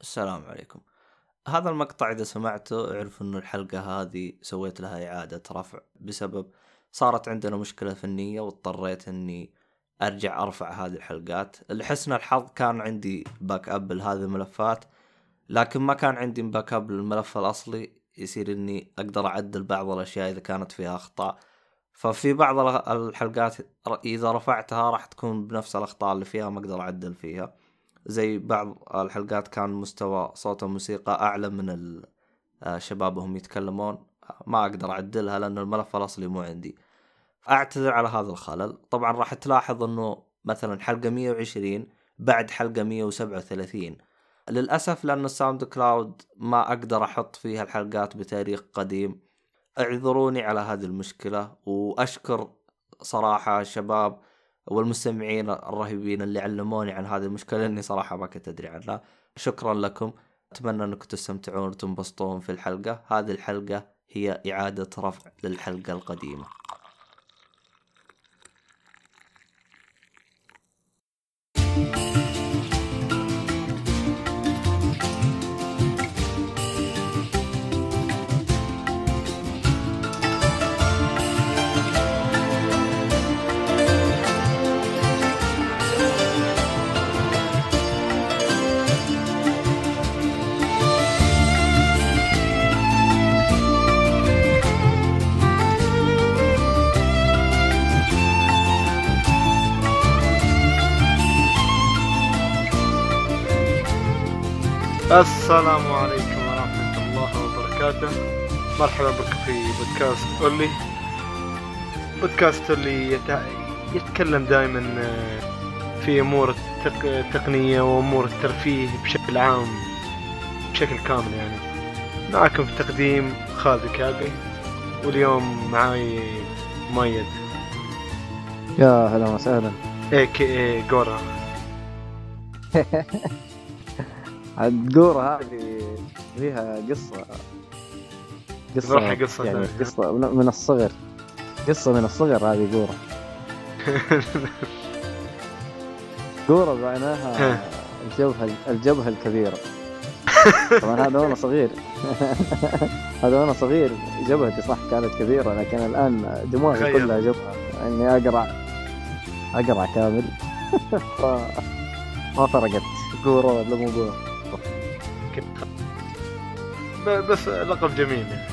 السلام عليكم. هذا المقطع إذا سمعته اعرف إنه الحلقة هذه سويت لها إعادة رفع بسبب صارت عندنا مشكلة فنية واضطريت إني أرجع أرفع هذه الحلقات. لحسن الحظ كان عندي backup لهذه الملفات لكن ما كان عندي backup للملف الأصلي. يصير إني أقدر أعدل بعض الأشياء إذا كانت فيها أخطاء. ففي بعض الحلقات إذا رفعتها راح تكون بنفس الأخطاء اللي فيها ما أقدر أعدل فيها. زي بعض الحلقات كان مستوى صوت الموسيقى أعلى من الشباب وهم يتكلمون. ما أقدر أعدلها لأن الملف الأصلي مو عندي. اعتذر على هذا الخلل. طبعا راح تلاحظ إنه مثلا حلقة 120 بعد حلقة 137 للأسف لأن ال SoundCloud ما أقدر أحط فيها الحلقات بتاريخ قديم. اعذروني على هذه المشكلة وأشكر صراحة الشباب والمستمعين الرهيبين اللي علموني عن هذه المشكلة إني صراحة ما كنت أدري عنها. شكرا لكم. أتمنى أنكم تستمتعون وتنبسطون في الحلقة. هذه الحلقة هي إعادة رفع للحلقة القديمة. السلام عليكم ورحمة الله وبركاته. مرحبا بك في بودكاست أولي. بودكاست اللي يت... يتكلم دائما آه، في أمور التق... التقنية وأمور الترفيه بشكل عام بشكل كامل يعني. معكم في تقديم خالد كابي واليوم معاي مايد يا هلا وسهلا. اي كي اي جورا الدورة هذه فيها قصة قصة قصة يعني. قصة من الصغر. قصة من الصغر هذه قورة. قورة معناها الجبهة الجبهة الكبيرة. طبعا هذا وأنا صغير. هذا وأنا صغير. جبهتي صح كانت كبيرة لكن الآن دموعي تخيل. كلها جبهة. إني اقرع اقرع كامل. ما فرقت. قورة ولا مو قورة؟ ب- بس لقب جميل يعني.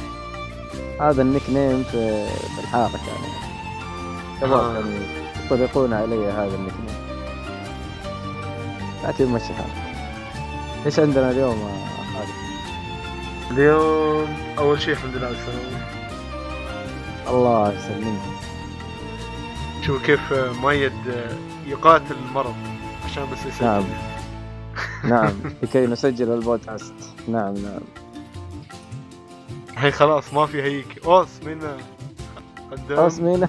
هذا ال nickname في الحارة يعني. شباب آه. كانوا يطلقون علي هذا ال nickname. لكن مشي حالك إيش عندنا اليوم خالد؟ اليوم أول شيء الحمد لله على السلامة. الله يسلمك. شوف كيف مؤيد يقاتل المرض عشان بس يسجل نعم. نعم. لكي نسجل البودكاست. نعم نعم. الحين خلاص ما في هيك. أوس مين قدام خلاص مين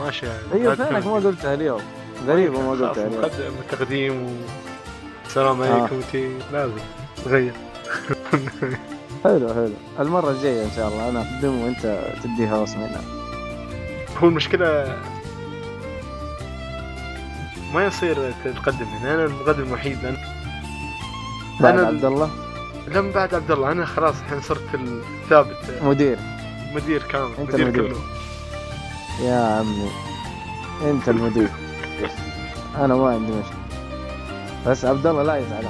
ماشي أيوه فينك ما. قلتها اليوم. غريبة ما قلتها اليوم. مقدم التقديم و... السلام آه. عليكم. وتي لازم. تغير. حلو حلو. المرة الجاية إن شاء الله أنا أقدم وأنت تديها راس منها هو المشكلة ما يصير تقدم. يعني أنا المقدم الوحيد. لأن بعد أنا عبد الله؟ لما بعد عبد الله. أنا خلاص الحين صرت الثابت. مدير. مدير كامل. أنت مدير المدير. كله. يا عمي. أنت المدير. أنا ما عندي مشكلة. بس عبد الله لا يزعل.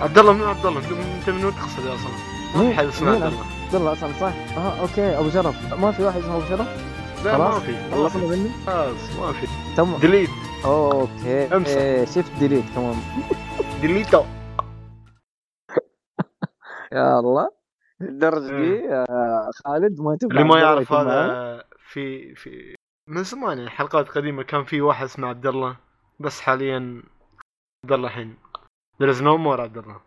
عبد الله من عبد الله. أنت من وين تقصد يا أصلا؟ ما في حد اسمه عبد الله. عبد الله أصلا صح؟ آه okay. أبو شرف. ما في واحد اسمه أبو شرف؟ لا ما في. خلصنا مني؟ خلاص ما في. تم. delete. okay. أمسح. إيه shift delete. كمان delete و. يا الله الدرجة دي إيه. يا خالد ما تبغى اللي ما يعرف؟ هذا في في من زمان يعني حلقات قديمة كان في واحد اسمه عبد الله بس حاليا عبد الله الحين. There is no more عبد الله.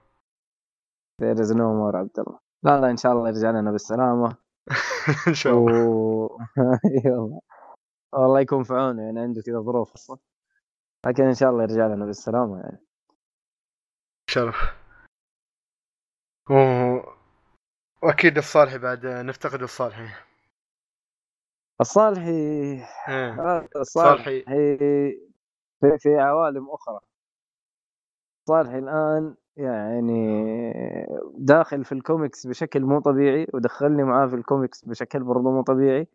There is no more عبد الله. لا لا إن شاء الله يرجع لنا بالسلامة. إن شاء الله. و... والله يكون في عونه يعني عنده كذا ظروف خاصة لكن إن شاء الله يرجع لنا بالسلامة يعني. شرف و... واكيد الصالحي بعد نفتقد الصالحي. الصالحي إيه. الصالحي في, في عوالم أخرى. صالحي الآن يعني داخل في الكوميكس بشكل مو طبيعي ودخلني معاه في الكوميكس بشكل برضه مو طبيعي.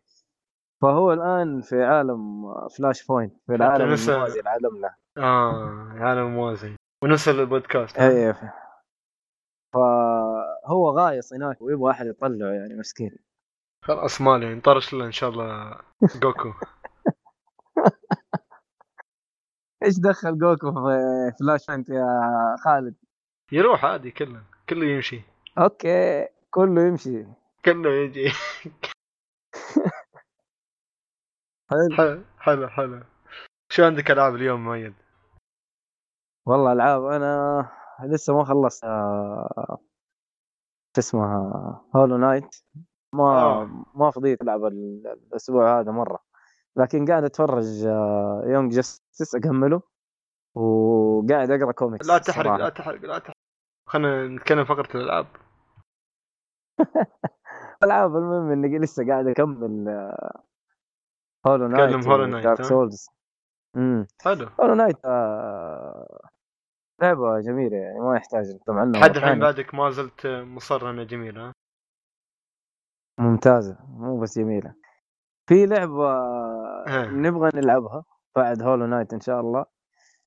فهو الآن في عالم Flashpoint في العالم الموازي لعالمنا آه عالم موازي. ونسى البودكاست. اي ف- فهو غايص هناك ويبغى أحد يطلعه يعني مسكين. خلاص مالي نطرش له إن شاء الله جوكو. إيش دخل جوكو في Flashpoint يا خالد؟ يروح عادي كله كله يمشي. okay كله يمشي. كله يجي. حلو حلو حلو. شو عندك ألعاب اليوم مؤيد؟ والله ألعاب أنا لسه ما خلصت آه، شو اسمها Hollow Knight. ما آه. ما فضيت ألعب ال- الأسبوع هذا مرة. لكن قاعد أتفرج Young Justice أكمله وقاعد أقرأ كوميكس لا تحرق صراحة. لا تحرق لا تحرق. خلينا نتكلم فقرة الألعاب. العاب المهم إني لسه قاعد أكمل Hollow Knight تكلم Hollow Knight، Dark؟ Souls امم حلو. Hollow Knight آه، لعبة جميلة يعني ما يحتاج نتكلم عنها لحد الحين. بعدك ما زلت مصر انها جميلة ها؟ ممتازة مو بس جميلة في لعبة ها. نبغى نلعبها بعد Hollow Knight إن شاء الله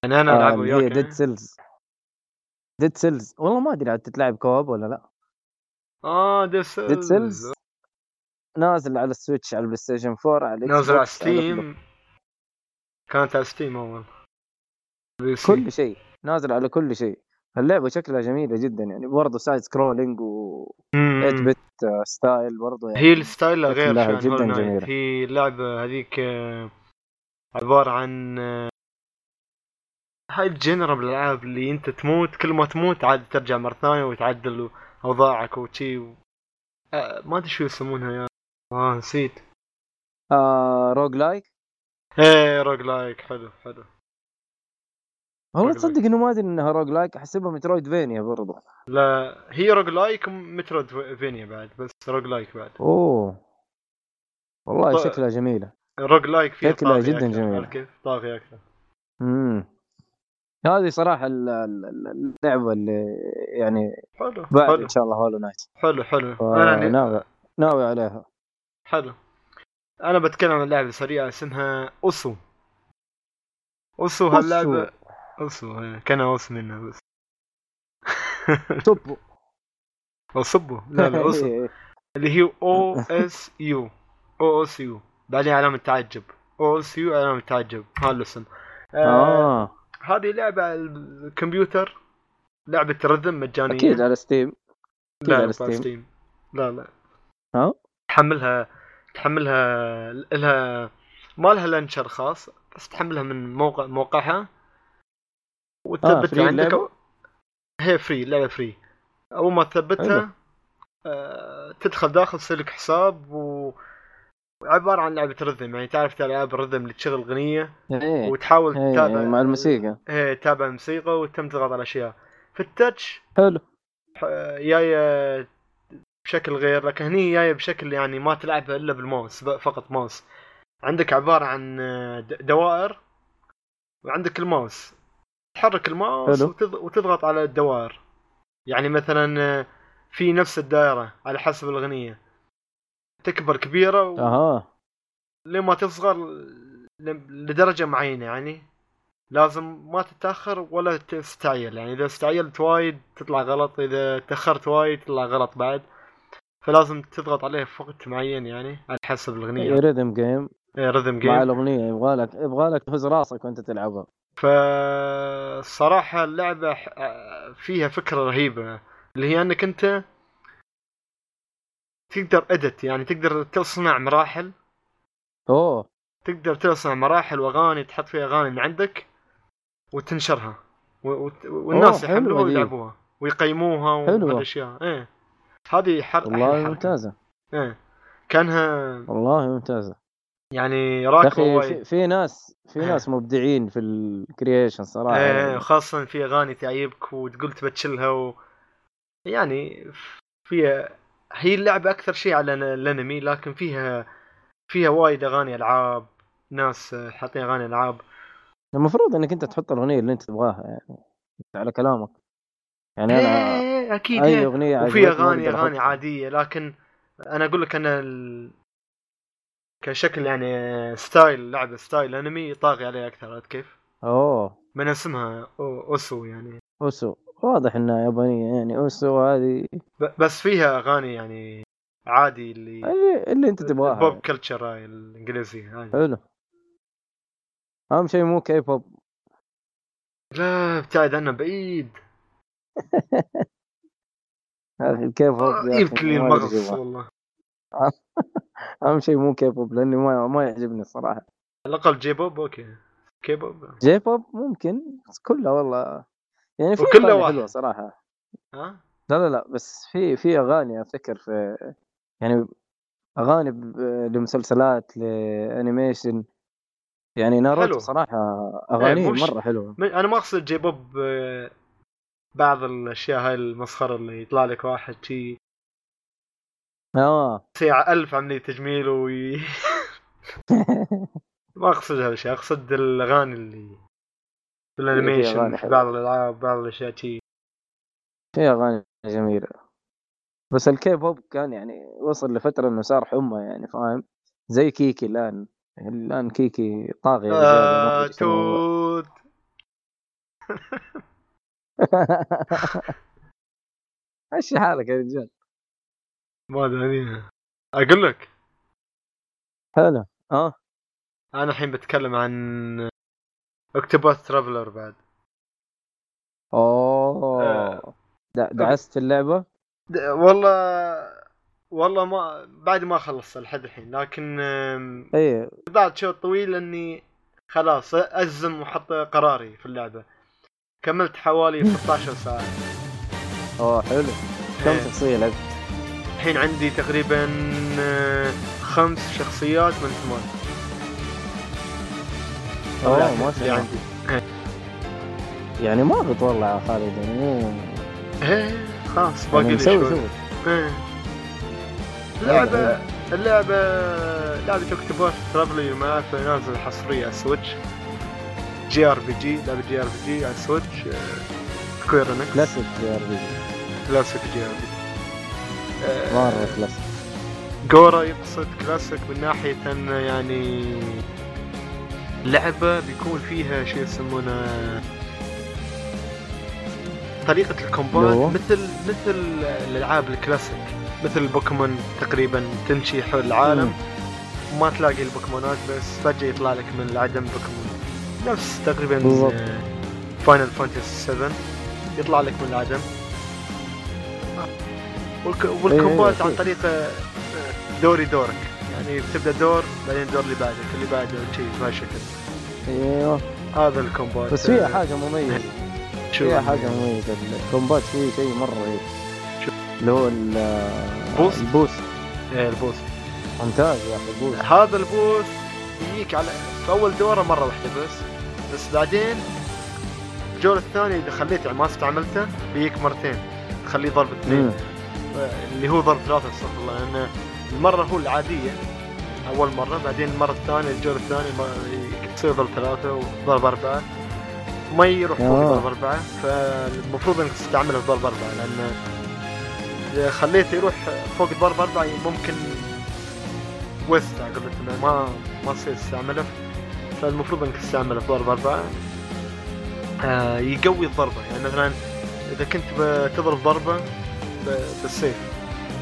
يعني أنا آه، العب هي وياك Dead يعني؟ Cells Dead Cells والله ما أدري عاد تتلعب co-op ولا لا آه Dead Dead Cells نازل على ال Switch على ال PlayStation 4 على نازل على Steam كانت على Steam أول. كل شيء نازل على كل شيء اللعبة شكلها جميلة جدا يعني برضه side-scrolling و 8 مم. bit style برضه يعني هي ال style غير عن جداً. جميلة. هي اللعبة هذيك آه، عبارة عن آه، هاي ال genre من الألعاب اللي أنت تموت كل ما تموت عاد ترجع مرة ثانية وتعدل أوضاعك وشي و... آه ما أدري شو يسمونها يا آه نسيت آه roguelike إيه roguelike حلو حلو والله. تصدق إنه ما أدري إنها roguelike أحسبها Metroidvania برضه لا هي roguelike Metroidvania بعد بس roguelike بعد. أوه. والله طيب. شكلها جميلة. roguelike فيه شكلها جداً. عارف كيف؟ طاغي أكثر. امم هذه صراحة ال- ال- ال- اللعبة اللي يعني حلو بعد حلو. إن شاء الله Hollow Knight حلو حلو. أنا ناوي ناوي عليها. حلو. أنا بتكلم عن لعبة سريعة اسمها osu. osu هاللعبة إيه، كان أوس منها بس. توبو أو صبو. لا لا osu اللي هي O S U. O S U. بعدين علامة تعجب. O S U علامة تعجب. هذا الاسم آه آه. هذه لعبة على الكمبيوتر. لعبة rhythm مجانية. أكيد على Steam. لا على Steam. Steam. لا لا. ها؟ تحملها تحملها لها ما لها launcher خاص بس تحملها من موقع موقعها. آه، وتثبتها free عندك؟ أو- هي free اللعبه free أول ما. تثبتها آه تدخل داخل تصير لك حساب و عبارة عن لعبة رذم يعني تعرف العاب الرذم اللي تشغل أغنية إيه. وتحاول إيه تتابع مع الموسيقى. إيه تتابع الموسيقى وتم تضغط على أشياء. في التاتش حلو. جاية بشكل غير لكن هني جاية بشكل يعني ما تلعبها إلا بالماوس فقط ماوس. عندك عبارة عن د- دوائر وعندك الماوس. تحرك الماوس. وتض- وتضغط على الدوائر يعني مثلا في نفس الدائرة على حسب الأغنية. تكبر كبيرة و... أها. لما تصغر ل- لدرجة معينة يعني. لازم ما تتأخر ولا تستعجل. يعني إذا استعجلت وايد تطلع غلط إذا تأخرت وايد تطلع غلط بعد. فلازم تضغط عليه في وقت معين يعني على حسب الأغنية. ريذم جيم إيه، رذم مع جيم الأغنية يبغى لك يبغى لك تهز راسك وأنت تلعبها. فالصراحة اللعبة فيها فكرة رهيبة اللي هي أنك أنت تقدر ادت يعني تقدر تصنع مراحل. أوه. تقدر تصنع مراحل وأغاني تحط فيها أغاني من عندك وتنشرها. والناس يحملوها. ويلعبوها ويقيموها حلوة. وهالاشياء إيه. هذه حر أحلى والله حركة. ممتازة. إيه. كأنها والله ممتازة. يعني وايد في, في ناس في إيه. ناس مبدعين في الكرييشن صراحة إيه يعني. خاصة في أغاني تعيبك وتقول تبى تشيلها و... يعني فيها هي اللعبة أكثر شيء على ال- الأنمي لكن فيها فيها وايد أغاني ألعاب ناس حاطين أغاني ألعاب المفروض إنك أنت تحط الأغنية اللي أنت تبغاها يعني على كلامك يعني أنا إيه، أكيد أي إيه. أغنية وفي أغاني أغاني عادية لكن أنا أقول لك أنا ال... كشكل يعني style لعبة style أنمي طاغي عليه أكثر عرفت كيف؟ أوه من اسمها أو- osu يعني osu واضح إنها يابانية يعني osu هذه. بس فيها أغاني يعني عادي اللي اللي, اللي أنت تبغاها البوب يعني. culture هاي الانجليزي هاي حلو أهم شيء مو كي بوب لا ابتعد عنه بعيد يا أخي بوب يا أخي جبت لي المغص. والله أهم شيء مو كي بوب لأني ما ما يعجبني الصراحة. على الأقل J-pop okay. K-pop J-pop ممكن بس كلها والله. يعني في أغاني واحد. حلوة صراحة. ها؟ لا لا لا بس في في أغاني أفتكر في يعني أغاني لمسلسلات ل animation. يعني ناروتو. صراحة اغاني مش- مرة حلوة. أنا ما أقصد J-pop آه، بعض الأشياء هاي المسخرة اللي يطلع لك واحد شي. آه. ساعة ألف عملية تجميل وي... ما أقصد هذا الشيء أقصد الأغاني اللي في ال animation في. بعض الألعاب بعض الأشياء شي. في أغاني جميلة. بس الكي بوب كان يعني وصل لفترة إنه صار حمى يعني فاهم؟ زي كيكي الآن. الآن كيكي ما آه. توت. مشي حالك يا رجال. ما أدري أقول لك. حلو. آه. أنا الحين بتكلم عن اكتوباث ترافلر بعد. أوه. آه. دعست اللعبة؟ والله والله ما بعد ما خلصت لحد الحين لكن اي بعد شوط طويل إني خلاص أزم وحط قراري في اللعبة. كملت حوالي 16 ساعة. أوه حلو. كم. شخصيه لعبت؟ الحين عندي تقريبا آه، خمس شخصيات من ثمان. أوه ما شاء اللي الله عندي يعني ما غلط والله يا خالد يعني مو إيه خلاص باقي يعني لي شوي. شغل إيه. اللعبة اللعبة لعبة اكتوباث ترافلر معك نازل حصرية على السويتش جي ار بي جي لعبة جي ار بي جي على السويتش سكوير انكس كلاسيك يا رجل كلاسيك جي ار بي مرة كلاسيك جورا يقصد كلاسيك من ناحية انه يعني لعبة بيكون فيها شيء يسمونه؟ هو؟ ال combat مثل مثل الألعاب الكلاسيك مثل البوكيمون تقريبا تمشي حول العالم. وما تلاقي البوكيمونات بس فجأة يطلع لك من العدم بوكيمون. نفس تقريبا بالضبط. Final Fantasy 7 يطلع لك من العدم. وال combat إيه، عن أكيد. طريق آه، دوري دورك. يعني بتبدأ دور بعدين الدور اللي بعدك اللي بعده شيء بهالشكل أيوه. هذا ال combat. بس فيها آه، حاجة مميزة. شو فيها حاجة مميزة. ال combat فيه شيء مرة رهيب؟ اللي هو ال- boost؟ ال boost. إيه ال boost ممتاز يا أخي ال boost. هذا ال boost يجيك على في أول دورة مرة واحدة بس. بس بعدين الجولة الثانية إذا خليته يعني ما استعملته بيجيك مرتين. تخليه ضرب اثنين. اللي هو ضرب ثلاثة استغفر الله لأن المرة هو العادية أول مرة بعدين المرة الثانية الجولة الثانية يصير ضرب ثلاثة وضرب أربعة ما يروح فوق آه. ضرب أربعة فالمفروض إنك تستعمله في ضرب أربعة لأن إذا خليته يروح فوق ضرب أربعة ممكن ويست قلت إنه ما ما تصير تستعمله فالمفروض إنك تستعمله في ضرب أربعة آه يقوي الضربة يعني مثلا إذا كنت بتضرب ضربة بالسيف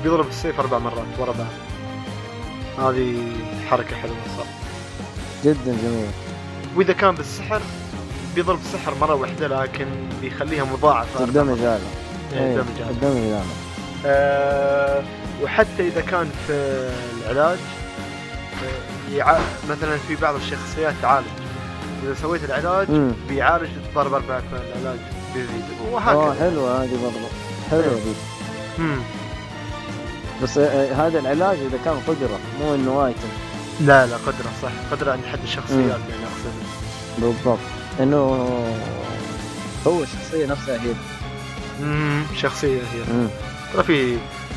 بيضرب السيف أربع مرات ورا بعض. هذه حركة حلوة صح جدا جميل. وإذا كان بالسحر بيضرب السحر مرة واحدة لكن بيخليها مضاعفة. الدمج. هذا. إيه، إيه، الدمج هذا. الدمج هذا. آه وحتى إذا كان في العلاج آه، يع... مثلا في بعض الشخصيات تعالج. إذا سويت العلاج امم بيعالج ضرب أربعة فالعلاج بيزيد. وهكذا. حلوة هذه برضه حلوة إيه. دي مم. بس آه، هذا العلاج إذا كان قدرة مو إنه item لا لا قدرة صح. قدرة عند حد الشخصيات يعني أقصد. بالضبط. إنه هو الشخصيه نفسها هي. امم شخصية هي. ترى في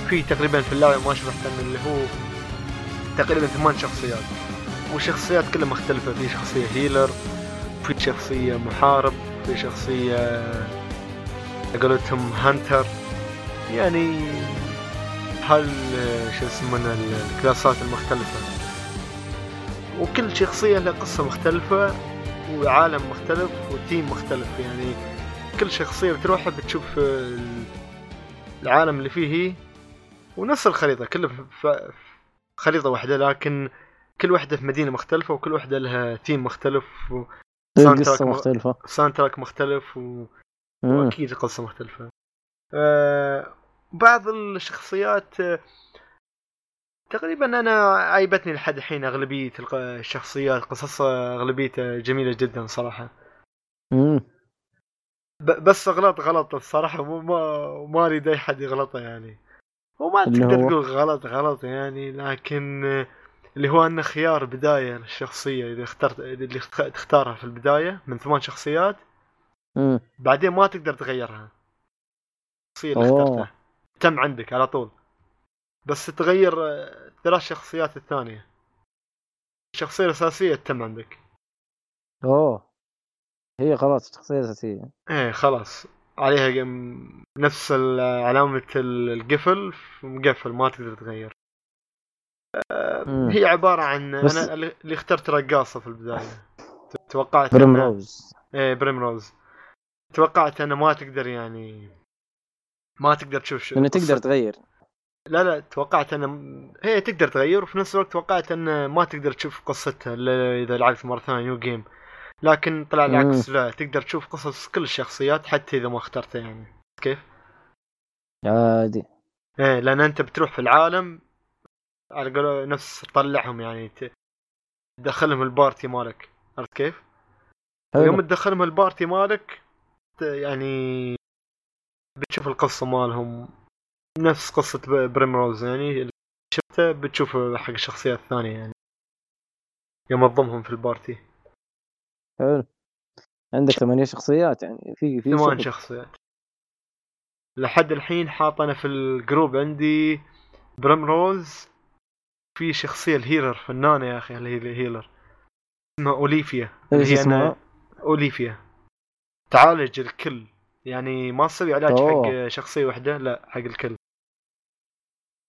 في تقريبا في اللعبه ما شرحت إنه اللي هو تقريبا ثمان شخصيات. والشخصيات كلها مختلفة. في شخصية هيلر في شخصية محارب في شخصية قولتهم هانتر يعني هال شو يسمونه الكلاسات المختلفة. وكل شخصية لها قصة مختلفة وعالم مختلف وتيم مختلف. يعني كل شخصية بتروحها بتشوف ال- العالم اللي فيه هي ونفس الخريطة كله في- خريطة واحدة لكن كل واحدة في مدينة مختلفة وكل واحدة لها ثيم مختلف sound قصة track م- مختلفة. و soundtrack مختلف و... وأكيد قصة مختلفة. أه بعض الشخصيات تقريبا أنا عيبتني لحد الحين أغلبية الشخصيات قصصها اغلبيتها جميلة جدا صراحة مم. ب- بس غلط غلط الصراحة مو ما ما أريد أي حد يغلطه يعني هو ما اللي تقدر هو؟ تقول غلط غلط يعني لكن اللي هو إنه خيار بداية للشخصيه اذا اخترت اللي تختارها في البداية من ثمان شخصيات مم. بعدين ما تقدر تغيرها الشخصية اللي أوه. اخترتها تم عندك على طول. بس تغير آه، ثلاث شخصيات الثانية. الشخصية الأساسية تم عندك. أوه. هي خلاص شخصية أساسية. إيه خلاص. عليها نفس علامة ال- القفل. مقفل ما تقدر تغير. هي عبارة عن بس- أنا اللي اخترت رقاصة في البداية. توقعت بريمروز. إيه بريمروز توقعت أنه ما تقدر يعني ما تقدر تشوف شو إنه تقدر تغير. لا لا توقعت ان هي تقدر تغير وفي نفس الوقت توقعت ان ما تقدر تشوف قصتها إلا إذا لعبت مرة ثانية new game لكن طلع العكس لا تقدر تشوف قصص كل الشخصيات حتى إذا ما اخترتها يعني. كيف؟ عادي. إيه لأن أنت بتروح في العالم على قول نفس تطلعهم يعني تدخلهم ال party مالك. عرفت كيف؟ يوم تدخلهم ال party مالك يعني بتشوف القصة مالهم. نفس قصة ب- بريمروز يعني شفته بتشوف حق الشخصيات الثانية يعني. يوم تضمهم في ال party. حلو. عندك ثمانية شخصيات يعني في في ثمان. شخصيات. لحد الحين حاط أنا في ال group عندي بريمروز في شخصية ال healer فنانة يا أخي اللي هي ال healer. اسمها أوليفيا. اللي هي اسمها؟ أوليفيا. تعالج الكل. يعني ما تسوي علاج أوه. حق شخصية واحدة لا حق الكل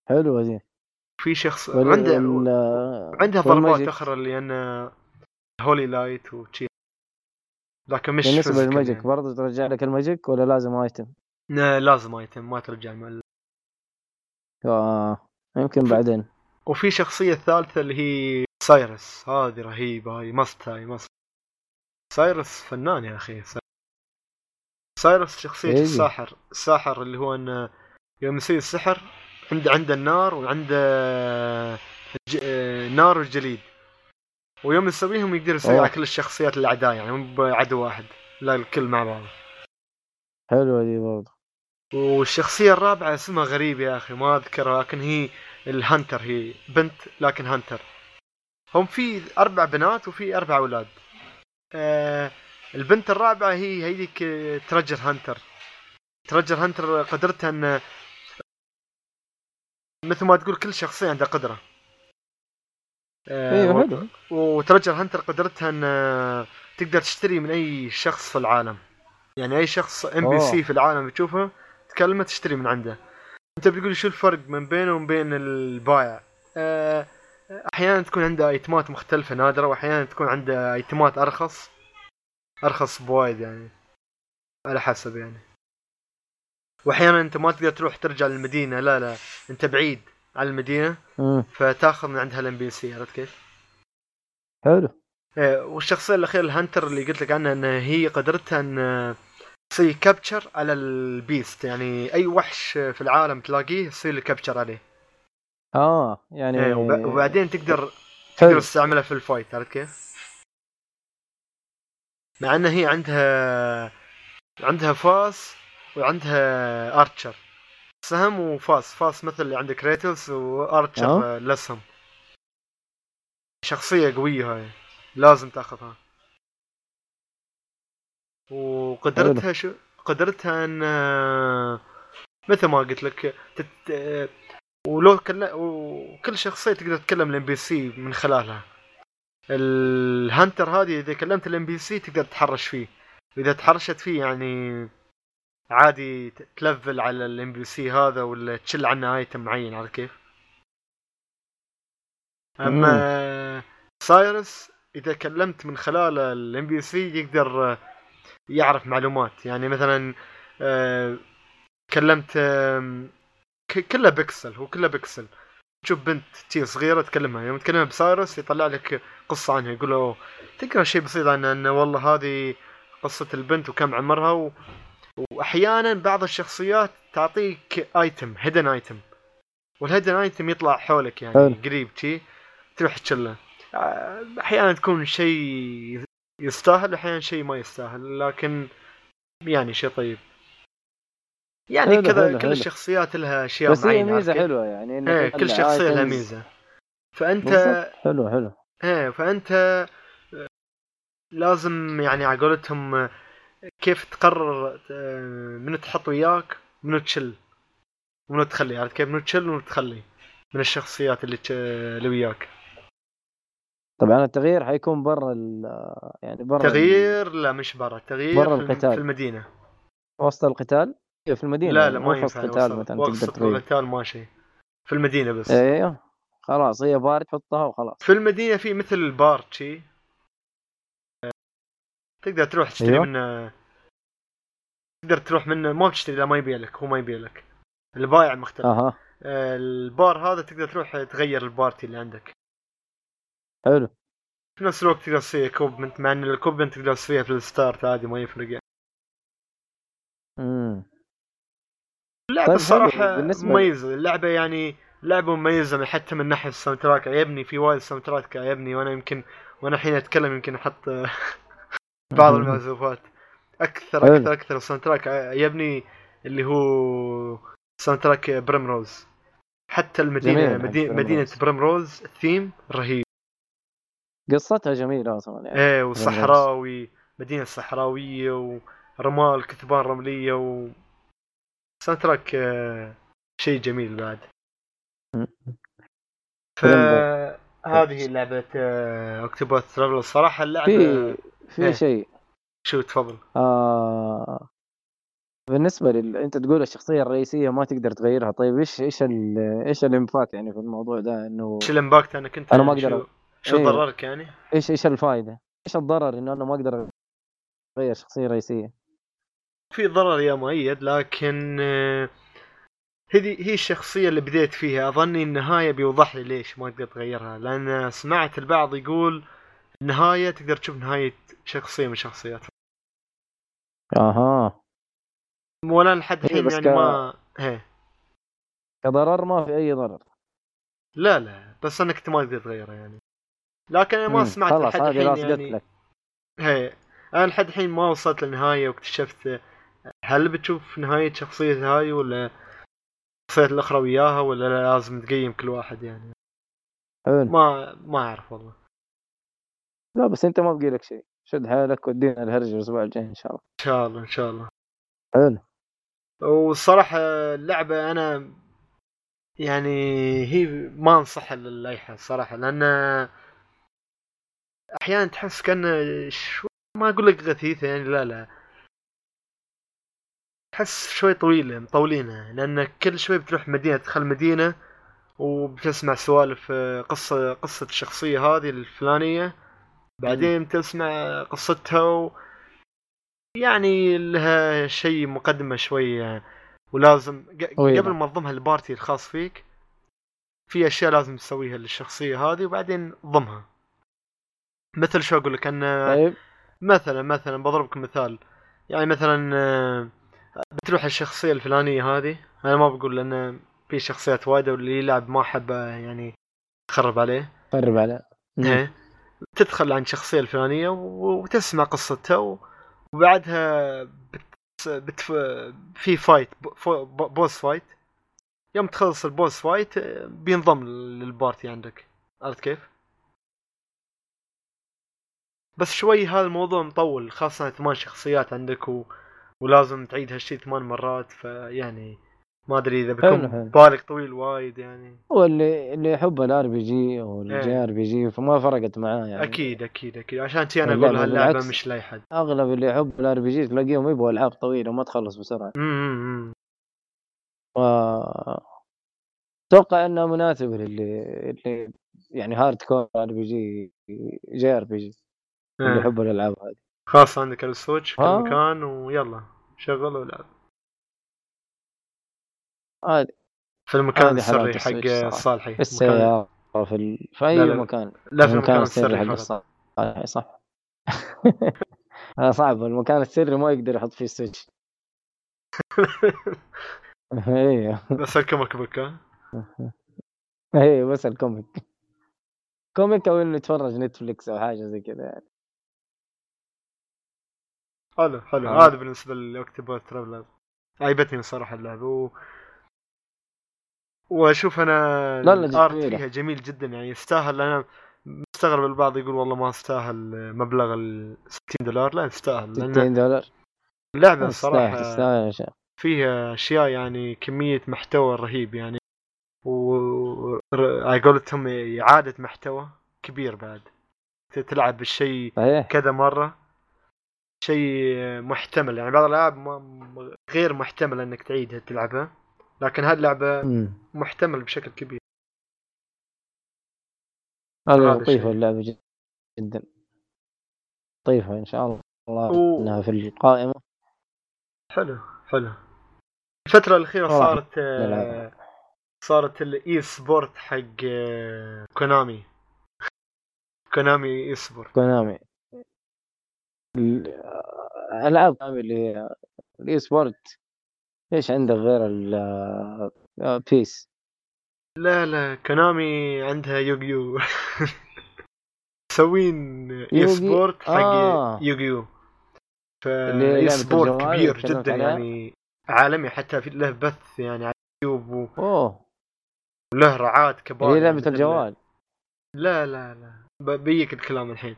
حلوة دي في شخص عنده عندها ضربات. أخرى اللي أنا holy light وشي لكن مش physical لل magic يعني. برضه ترجع لك ال magic ولا لازم item؟ لا، لازم item ما ترجع مع ال- آه. يمكن بعدين وفي شخصية ثالثة اللي هي سايرس هذه رهيبة هاي must هاي must سايرس فنان يا أخي سايرس شخصية إيه. الساحر. الساحر اللي هو إنه يوم يصير السحر عنده عنده النار وعنده الج... آه، النار والجليد ويوم يسويهم يقدر يسوي. على كل الشخصيات الأعداء يعني مو بعدو واحد لا الكل مع بعض. حلوة دي برضه. والشخصية الرابعة اسمها غريب يا أخي ما أذكرها لكن هي الهنتر هي بنت لكن هنتر هم في أربع بنات وفي أربع أولاد. آه البنت الرابعة هي هيديك ترجر هنتر ترجر هنتر قدرتها أن مثل ما تقول كل شخصية عندها قدرة. آه أيوه وترجر هنتر قدرتها أن تقدر تشتري من أي شخص في العالم. يعني أي شخص NPC. في العالم تشوفه تكلمه تشتري من عنده. أنت بتقول شو الفرق من بينه وبين البائع آه، أحيانا تكون عنده ايتمات مختلفة نادرة وأحيانا تكون عنده ايتمات أرخص. أرخص بوايد يعني على حسب يعني واحيانا أنت ما تقدر تروح ترجع للمدينة لا لا أنت بعيد عن المدينة مم. فتأخذ من عندها ال NPC عرفت كيف؟ حلو إيه، والشخصية الأخيرة ال hunter اللي قلت لك عنها إن هي قدرتها إن تسوي capture على ال beast يعني أي وحش في العالم تلاقيه يصير capture عليه آه يعني وب- وبعدين تقدر حلو. تقدر تستعملها في ال fight عرفت كيف؟ مع إن هي عندها عندها فاس وعندها archer سهم وفاس. فاس مثل اللي عندك ريتلز و archer. آه. لسهم شخصية قوية هاي. لازم تأخذها. وقدرتها شو؟ قدرتها إن مثل ما قلت لك تت... آه، ولو كل... وكل شخصية تقدر تتكلم ال NPC من خلالها. ال hunter هذه إذا كلمت ال NPC تقدر تتحرش فيه. واذا تحرشت فيه يعني عادي تلفل على ال NPC هذا ولا تشل عنه item معين عرفت كيف؟ أما سايرس إذا كلمت من خلال ال NPC يقدر يعرف معلومات. يعني مثلا آه، كلمت كله بكسل هو كله بكسل تشوف بنت تي صغيرة تكلمها يوم تكلمها بسايرس يطلع لك قصة عنها يقول له تقرأ شيء بسيط عنها انه والله هذه قصة البنت وكم عمرها و... واحيانا بعض الشخصيات تعطيك item hidden item والهيدن ايتم يطلع حولك يعني حلو. قريب تي تروح تشله. أحيانا تكون شيء يستاهل أحيانا شيء ما يستاهل لكن يعني شيء طيب. يعني حلو، كذا حلو، كل. الشخصيات لها اشياء بس هي معينه ميزة؟ حلوة يعني إيه كل شخصيه لها. ميزة فأنت بالضبط حلو حلو إيه فأنت لازم يعني على قولتهم كيف تقرر آه، منو تحط وياك منو تشل منو تخلي عرفت كيف منو تشل ومنو تخلي من الشخصيات اللي اللي وياك طبعا التغيير حيكون برا يعني برا ال- تغيير لا مش برا تغيير برا القتال. في المدينة وسط القتال في المدينة لا يعني لا ما ينفع قتال مثلا تقدر تغير القتال ما شيء. في المدينة بس. أيوه خلاص هي بار تحطها وخلاص. في المدينة في مثل البار شي. تقدر تروح تشتري أيوة. منه. تقدر تروح منه. ما بتشتري لا ما يبيع لك هو ما يبيع لك. البايع مختلف. آه، البار هذا تقدر تروح تغير ال party اللي عندك. حلو. في نفس الوقت تقدر تسوي equipment مع إن ال equipment تقدر تسويها في ال start عادي ما يفرق يعني. امم اللعبة طيب الصراحة حلو، بالنسبة- مميزة. اللعبة يعني لعبة مميزة من حتى من ناحية ال soundtrack عجبني في وايد soundtrack عجبني وأنا يمكن وأنا الحين أتكلم يمكن أحط بعض المعزوفات. أكثر. أكثر أكثر ال soundtrack عجبني اللي هو soundtrack Primrose. حتى المدينة جميل، مدينة, Primrose. ال theme رهيب. قصتها جميلة أصلا يعني. إيه وصحراوي مدينة صحراوية ورمال كثبان رملية و soundtrack آه، شيء جميل بعد. فهذه لعبة Octopath Traveler الصراحة اللعبة في في إيه. شيء شو تفضل آه بالنسبة لل أنت تقول الشخصية الرئيسية ما تقدر تغيرها طيب إيش إيش ال... إيش ال impact يعني في الموضوع ده إنه إيش ال impact أنا كنت أنا ما أقدر شو, شو إيه. ضررك يعني؟ إيش إيش الفائده؟ إيش الضرر إنه أنا ما أقدر أغير شخصية رئيسية؟ في ضرر يا مؤيد لكن آه، هذه هي الشخصية اللي بديت فيها. أظني النهاية بيوضح لي ليش ما تقدر تغيرها. لأن سمعت البعض يقول النهاية تقدر تشوف نهاية شخصية من الشخصيات أها. ولا لحد إيه، الحين يعني ك- ما هي كضرر ما في أي ضرر. لا لا بس أنك أنت ما تقدر تغيرها يعني. لكن أنا ما مم. سمعت لحد الحين يعني لك. هي أنا لحد الحين ما وصلت للنهاية واكتشفت هل بتشوف نهاية شخصية هاي ولا الشخصيات الأخرى وياها ولا لا لازم تقيم كل واحد يعني؟ حلو. ما ما أعرف والله. لا بس أنت ما بقي لك شيء. شد حالك ودينا الهرج الأسبوع الجاي إن شاء الله. إن شاء الله إن شاء الله. حلو. والصراحة اللعبة أنا يعني هي ما انصحها لاي احد صراحة لأن أحيانا تحس كان شو ما أقول لك غثيثة يعني لا لا. تحس شوي طويله مطولينها لأن كل شوي بتروح مدينة تدخل مدينة وبتسمع سوالف قصة قصة الشخصية هذه الفلانية بعدين تسمع قصتها و... يعني لها شيء مقدمة شوية ولازم ق- طويلة. قبل ما تضمها البارتي الخاص فيك في أشياء لازم تسويها للشخصية هذه وبعدين ضمها. مثل شو أقول لك أن طيب. مثلا مثلا بضربكم مثال يعني مثلا بتروح الشخصية الفلانية هذه أنا ما بقول لأن في شخصيات وايده واللي يلعب ما حب يعني خرب عليه قرب على مم. إيه. تدخل عن الشخصيه الفلانية وتسمع قصتها وبعدها بت... بت... في fight boss fight يوم تخلص ال boss fight بينضم لل party عندك عرفت كيف؟ بس شوي هذا الموضوع مطول خاصة ثمان شخصيات عندك و... ولازم تعيد هالشي ثمان مرات فيعني ما أدري إذا بيكون. بالك طويل وايد يعني. واللي اللي يحب ال RPG أو ال J إيه. RPG فما فرقت معاه يعني. أكيد أكيد أكيد. عشان تي أنا أقول هاللعبة. مش لأي حد. أغلب اللي يحب ال RPG تلاقيهم يبغوا ألعاب طويلة وما تخلص بسرعة. امم أتوقع انها مناسبه للي اللي يعني هارد كور ار بي جي جي ار بي جي اللي يحب الألعاب هذه. خلاص عندك السويتش في آه. المكان ويلا شغل والعب هذه في المكان السري حق. صالحي في مكان- السياره في, ال... في أي لا، لا. مكان. لا في المكان السري حق الصالح صح. آه، صعب. المكان السري ما يقدر يحط فيه ال Switch. أيوه بس ال comic book ها؟ أيوه بس ال comic. comic أو إنه يتفرج Netflix أو حاجة زي كذا يعني. حلو حلو. آه. هذا بالنسبة ل Octopath Traveler. عيبتني الصراحه اللعبة. و... وأشوف أنا لا، لا، ال art. فيها جميل جدا. يعني يستاهل. أنا مستغرب البعض يقول والله ما استاهل مبلغ ال 60 دولار. لا يستاهل. 60 لأن دولار. اللعبة تستاهل صراحة تستاهل فيها أشياء يعني كمية محتوى رهيب يعني. و على قولتهم إعادة محتوى كبير بعد. تلعب بالشيء كذا مرة. شيء محتمل يعني بعض الألعاب غير محتمل إنك تعيدها تلعبها لكن هذه اللعبة. محتمل بشكل كبير. لطيفه. اللعبة جد- جدا. لطيفه إن شاء الله و- إنها في القائمة. حلو حلو. الفترة الأخيرة صارت. آه، صارت ال esport حق Konami Konami esport Konami الألعاب اللي هي ال esport إيش عندك غير ال آه، PES؟ لا لا كونامي عندها يوغيو. مسوين e-sport حق آه. يوغيو. فاي لعبة sport كبير جدا؟ يعني عالمي حتى في له بث يعني على اليوتيوب و- أوه. وله رعاة كبار هي يعني لعبة مثل- الجوال. لا لا لا. بيك الكلام الحين.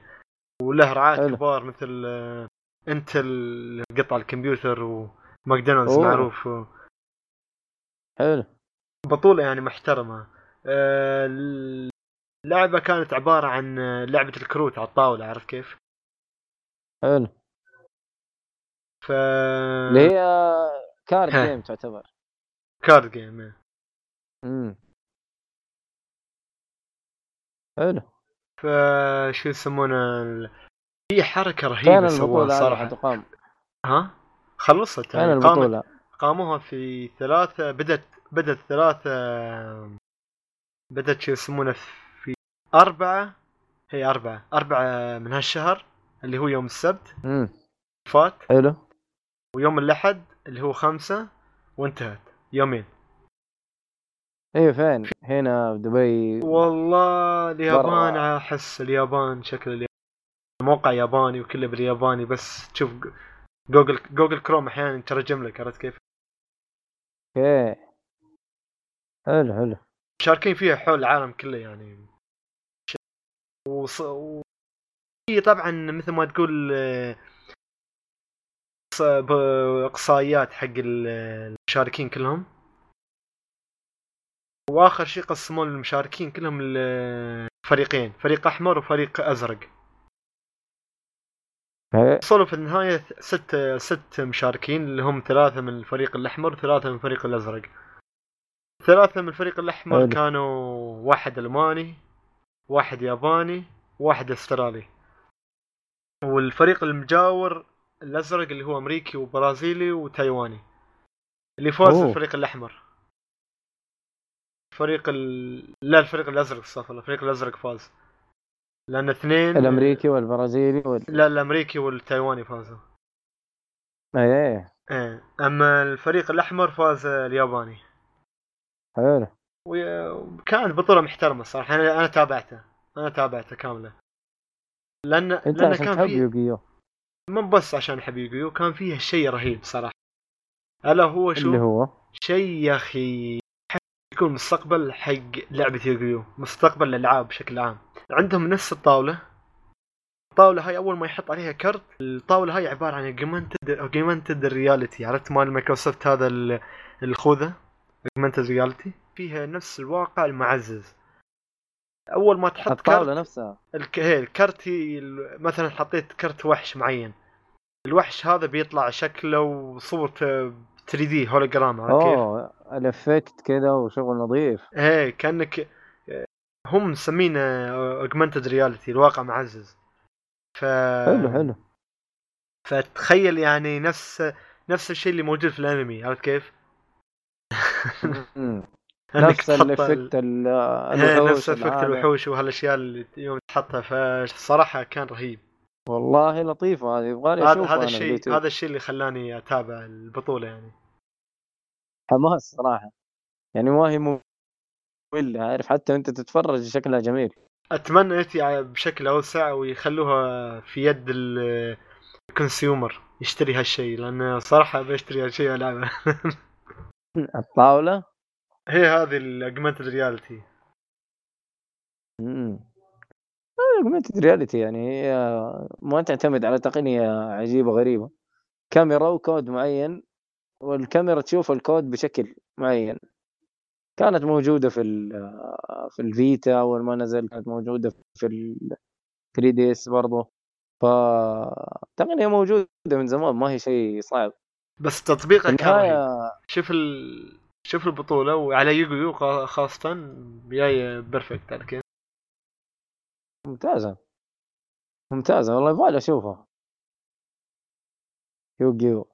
وله رعاة. كبار مثل آه، انتل قطع الكمبيوتر وماكدونالدز. معروف و- حلو بطولة يعني محترمة آه، اللعبة كانت عبارة عن آه، لعبة الكروت على الطاولة عارف كيف؟ حلو ف اللي هي card ها. game تعتبر card game. امم حلو فشو يسمونه ال- في حركة فين رهيبة سووها صراحة. حتقام؟ ها؟ خلصت. فين يعني قامت البطولة؟ قاموها في ثلاثة بدت بدت ثلاثة بدت شو يسمونه في أربعة. هي أربعة. أربعة من هالشهر اللي هو يوم السبت. امم فات. حلو. ويوم الأحد اللي هو خمسة وانتهت. يومين. أيوه فين؟ هنا في دبي. والله اليابان. أحس اليابان شكل اليابان. موقع ياباني وكله بالياباني بس تشوف جوجل جوجل كروم أحيانا يترجم لك عرفت كيف؟ أوكي. حلو حلو. مشاركين فيها حول العالم كله يعني. وص... و... هي طبعا مثل ما تقول آه، إقصائيات حق ال- المشاركين كلهم. واخر شيء قسموا المشاركين كلهم لفريقين فريق أحمر وفريق أزرق أوكي وصلوا في النهاية ست ست مشاركين اللي هم ثلاثة من الفريق الأحمر وثلاثة من الفريق الأزرق. ثلاثة من الفريق الأحمر حلو. كانوا واحد ألماني، واحد ياباني، واحد أسترالي. والفريق المجاور الأزرق اللي هو أمريكي وبرازيلي وتايواني. اللي فاز أوه. الفريق الأحمر. الفريق ال... لا الفريق الأزرق استغفر الفريق الأزرق فاز. لأن اثنين الأمريكي والبرازيلي وال لا الأمريكي والتايواني فازوا. إيه. إيه. أما الفريق الأحمر فاز الياباني. حلو. وكانت بطولة محترمة الصراحه أنا أنا تابعتها أنا تابعتها كاملة. لأن أنت لأن عشان كان تحب في يوغيو. مو بس عشان أحب يوغيو كان فيها شيء رهيب صراحة. ألا هو شو؟ اللي هو؟ شيء يا أخي. يكون مستقبل حق لعبة يوغيو مستقبل الألعاب بشكل عام. عندهم نفس الطاولة. الطاولة هاي أول ما يحط عليها كرت الطاولة هاي عبارة عن augmented augmented reality عرفت مال مايكروسوفت هذا ال- الخوذة؟ augmented reality فيها نفس الواقع المعزز. أول ما تحط الطاولة كارت نفسها. الك... هي الكرت هي مثلا حطيت كرت وحش معين. الوحش هذا بيطلع شكله وصورته 3 دي هولوجرام؟ اوه ال effect كذا وشغل نظيف إيه كأنك هم مسمينه augmented reality الواقع معزز ف حلو حلو فتخيل يعني نفس نفس الشيء اللي موجود في الأنمي عرفت كيف؟ نفس ال effect ال- إيه، الوحوش نفس effect العالم. الوحوش وهالاشياء اللي يوم تحطها فالصراحه كان رهيب والله لطيفه هذه يبغالي هذا اشوفها هذا الشيء. هذا الشيء اللي خلاني أتابع البطولة يعني. حماس صراحة. يعني ما هي مملة عارف حتى انت تتفرج شكلها جميل. أتمنى يأتي بشكل أوسع ويخلوها في يد ال- ال consumer يشتري هالشيء لأن صراحة بشتري هالشيء العبه الطاولة؟ هي هذه ال augmented reality augmented reality يعني هي ما تعتمد على تقنية عجيبة غريبة. كاميرا وكود معين والكاميرا تشوف الكود بشكل معين. كانت موجودة في ال- في الفيتا أول ما نزل كانت موجودة في ال 3DS برضه ف تقنية موجودة من زمان ما هي شيء صعب. بس تطبيقها كان شوف ال... شوف البطولة وعلى يوغيو خا- خاصة جاية perfect على كيف ممتازة. ممتازة والله يبغالي اشوفها يوغيو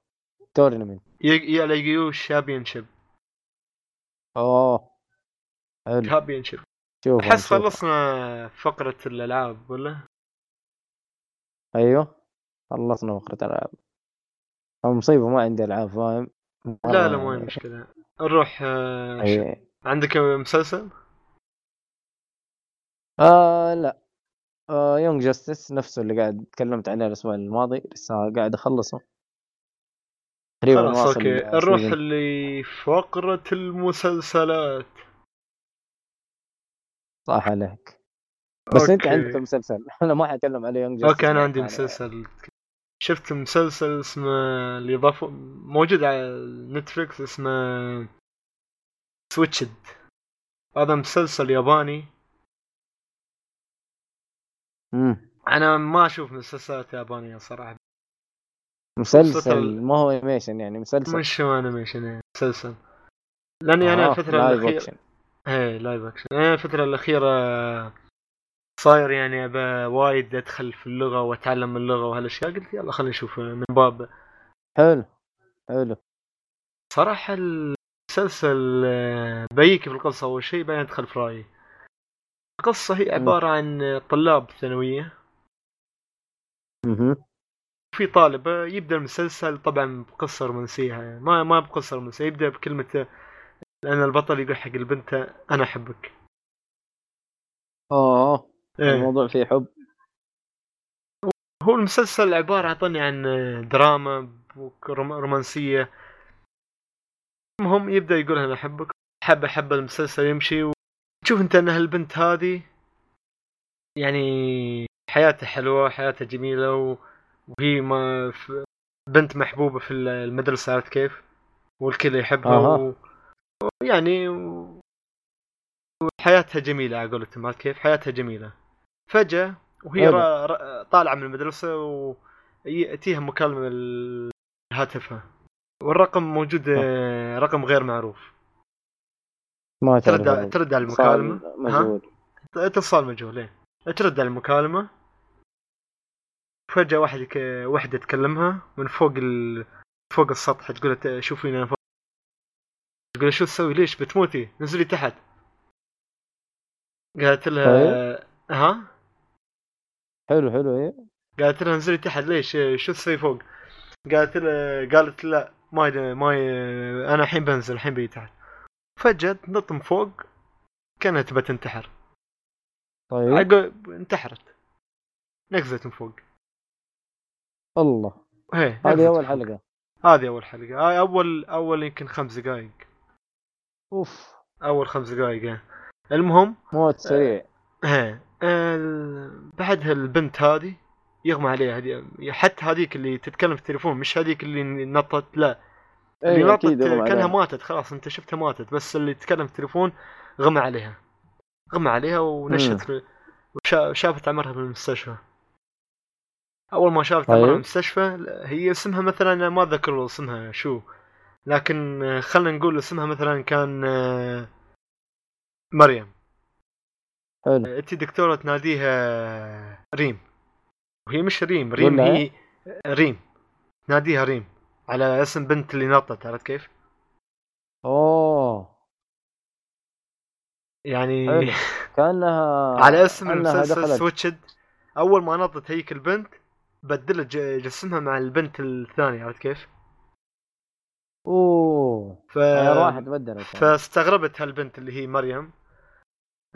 tournament. ي... على يوغيو championship أوه. حلو. championship شوفها أحس. خلصنا فقرة الألعاب ولا؟ أيوه. خلصنا فقرة الألعاب. مصيبة ما عندي ألعاب فاهم؟ لا لا مو يعني- مشكلة. نروح آه، ش- أي- عندك مسلسل؟ آه لا. Young Justice نفسه اللي قاعد تكلمت عليه الأسبوع الماضي لسه قاعد أخلصه. تقريبا خلاص أوكي. نروح فقرة المسلسلات. صح عليك. بس أنت أوكي. عندك مسلسل. أنا ما حاتكلم على Young Justice أوكي أنا عندي مسلسل. شفت مسلسل اسمه اللي ضافوا موجود على نتفلكس اسمه Switched. هذا مسلسل ياباني. مم. أنا ما أشوف مسلسلات يابانية صراحة. مسلسل ما هو animation يعني مسلسل. مش هو animation مسلسل. لاني أنا آه، الفترة live الاخيره. إيه live action أنا الفترة الأخيرة صاير يعني أبى وايد أدخل في اللغة وأتعلم اللغة وهالأشياء. قلت يلا خلينا نشوف من باب. حلو حلو. صراحة المسلسل آه، بيك في القصة أول شيء بعدين أدخل في رأيي. القصة هي عبارة عن طلاب ثانوية. مهم. في طالب يبدأ المسلسل طبعا بقصة رومانسية يعني ما ما بقصة رومانسية يبدأ بكلمة آه، لأن البطل يقول حق البنت أنا أحبك. اوه إيه. الموضوع فيه حب. هو المسلسل عبارة أعطاني عن دراما رومانسية. المهم يبدأ يقول أنا أحبك. حب حب المسلسل يمشي وتشوف أنت أن هالبنت هذه يعني حياتها حلوة حياتها جميلة و- وهي ما بنت محبوبة في المدرسة عرفت كيف؟ والكل يحبها أها. و... ويعني و... وحياتها جميلة على قولتهم عرفت كيف؟ حياتها جميلة. فجأة وهي حلو. را... را... طالعة من المدرسة ويأتيها مكالمة ال- هاتفها والرقم موجود آه، رقم غير معروف. ما تعرف ترد. ترد على اتصال المكالمة؟ مجهول. اتصال مجهول إيه. ترد على المكالمة. فجأة واحد ك... واحدة تكلمها من فوق ال... فوق السطح تقول شوفيني أنا فوق تقول شو تسوي؟ ليش بتموتي؟ نزلي تحت. قالت لها ها؟ حلو حلو إيه. قالت لها انزلي تحت ليش؟ شو تسوي فوق؟ قالت لها قالت لا ما ما أنا الحين بنزل الحين بيجي تحت. فجأة تنط من فوق كانت تبى تنتحر. طيب. عقب انتحرت. نقزت من فوق. الله. هذه أول. حلقة. هذه أول حلقة. هاي أول أول يمكن خمس دقائق أوف. أول خمس دقائق. المهم موت سريع. ال- بعدها البنت هذه يغمى عليها هذه حتى هذيك اللي تتكلم في التليفون مش هذيك اللي نطت لا. اللي نطت يغمى كأنها. ماتت خلاص أنت شفتها ماتت بس اللي تكلم في التليفون غمى عليها. غمى عليها ونشت في وشا- شافت عمرها بالمستشفى أول ما شافت عمرها طيب. بالمستشفى هي اسمها مثلا ما أتذكر اسمها شو. لكن خلينا نقول اسمها مثلا كان مريم. حلو. أنت دكتورة تناديها ريم. وهي مش ريم ريم هي ريم. تناديها ريم. على اسم بنت اللي نطت عرفت كيف؟ أوه يعني حلو. كأنها على اسم المسلسل Switched أول ما نطت هيك البنت بدلت جسمها مع البنت الثانية عرفت كيف؟ أوه ف... ارواح تبدلت يعني. فاستغربت هالبنت اللي هي مريم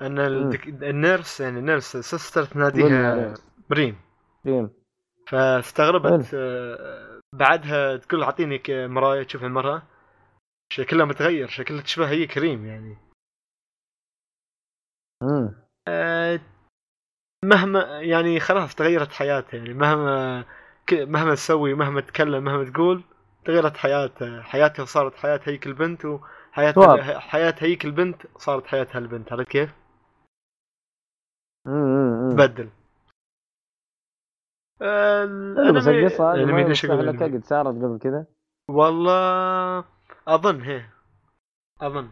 أن الدك... ال nurse يعني ال nurse sister تناديها عليه. ريم ريم فاستغربت بعدها تقول اعطيني مراية تشوف المرأة. شكلها متغير شكلها تشبه هي كريم يعني. امم آه، مهما يعني خلاص تغيرت حياتها يعني. مهما مهما تسوي مهما تتكلم مهما تقول تغيرت حياتها حياتها صارت حياة هيك البنت واضح. حياة هيك البنت صارت حياتها البنت عرفت كيف؟ تبدل. بس القصة هذه؟ قد صارت قبل كذا. والله أظن هي أظن.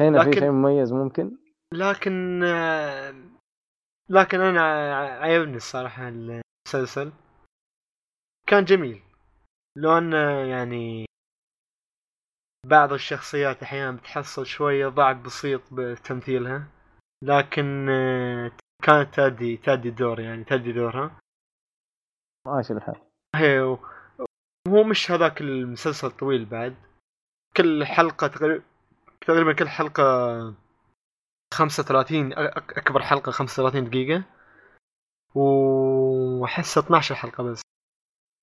هنا في لكن- شيء مميز ممكن؟ لكن آه، لكن أنا عجبني الصراحة المسلسل. كان جميل. لو ان يعني بعض الشخصيات أحيانا بتحصل شوية ضعف بسيط بتمثيلها. لكن آه، كانت تأدي تأدي الدور يعني تأدي دورها. ماشي الحال. هي و- هو مش هذاك المسلسل طويل بعد. كل حلقة تقريبا تقريبا كل حلقة 35 أ- أك- أكبر حلقة 35 دقيقة. وأحس 12 حلقة بس.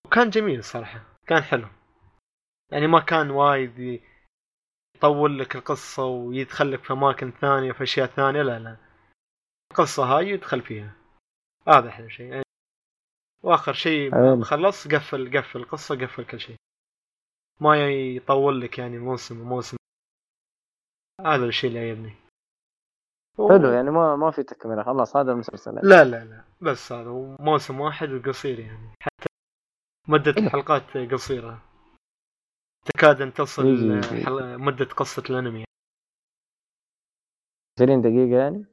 وكان جميل الصراحة كان حلو. يعني ما كان وايد يطول لك القصة ويدخل لك في أماكن ثانية في أشياء ثانية لا لا. القصة هاي يدخل فيها. هذا أحلى شيء. يعني وآخر شيء حلو. خلص قفل قفل القصة قفل كل شيء. ما يطول لك يعني موسم وموسم هذا الشيء اللي يعجبني و- حلو يعني ما ما في تكملة. خلاص هذا المسلسل. لا لا لا. بس هذا موسم واحد وقصير يعني. حتى مدة. الحلقات قصيرة. تكاد أن تصل. حل- مدة قصة الأنمي. 20 دقيقة يعني؟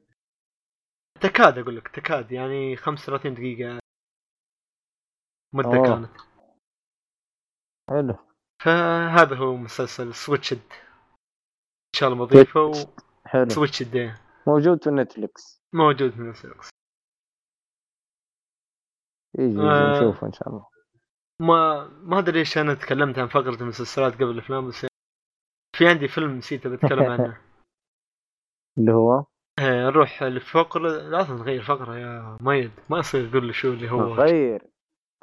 تكاد أقول لك تكاد يعني 35 دقيقة مدة أوه. كانت. حلو. فهذا هو مسلسل Switched إن شاء الله بضيفه حلو. Switched إيه. موجود في نتفلكس موجود في نتفلكس يجي آه. نشوفه إن شاء الله. ما ما أدري ليش أنا تكلمت عن فقرة المسلسلات قبل الأفلام بس في عندي فيلم نسيت بتكلم عنه. اللي هو؟ نروح لفقره لازم نغير فقرة يا ميد ما يصير تقول لي شو اللي هو. غير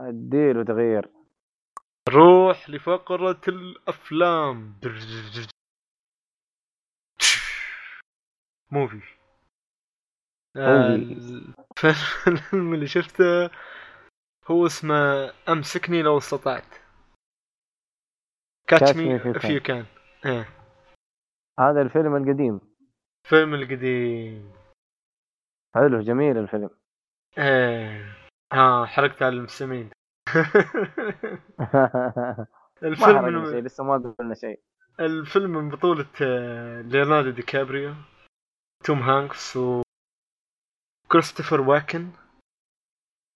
أديله تغيير نروح لفقرة الأفلام. موفي. الفيلم اللي شفته هو اسمه أمسكني لو استطعت. Catch me if you if you can. إيه. هذا الفيلم القديم. فيلم القديم. حلو جميل الفيلم. إيه. ها حرقت على المستمعين. ما الفيلم حرقنا شيء لسه ما قلنا شيء. الفيلم من بطولة آه، ليوناردو دي كابريو توم هانكس و كريستوفر واكن.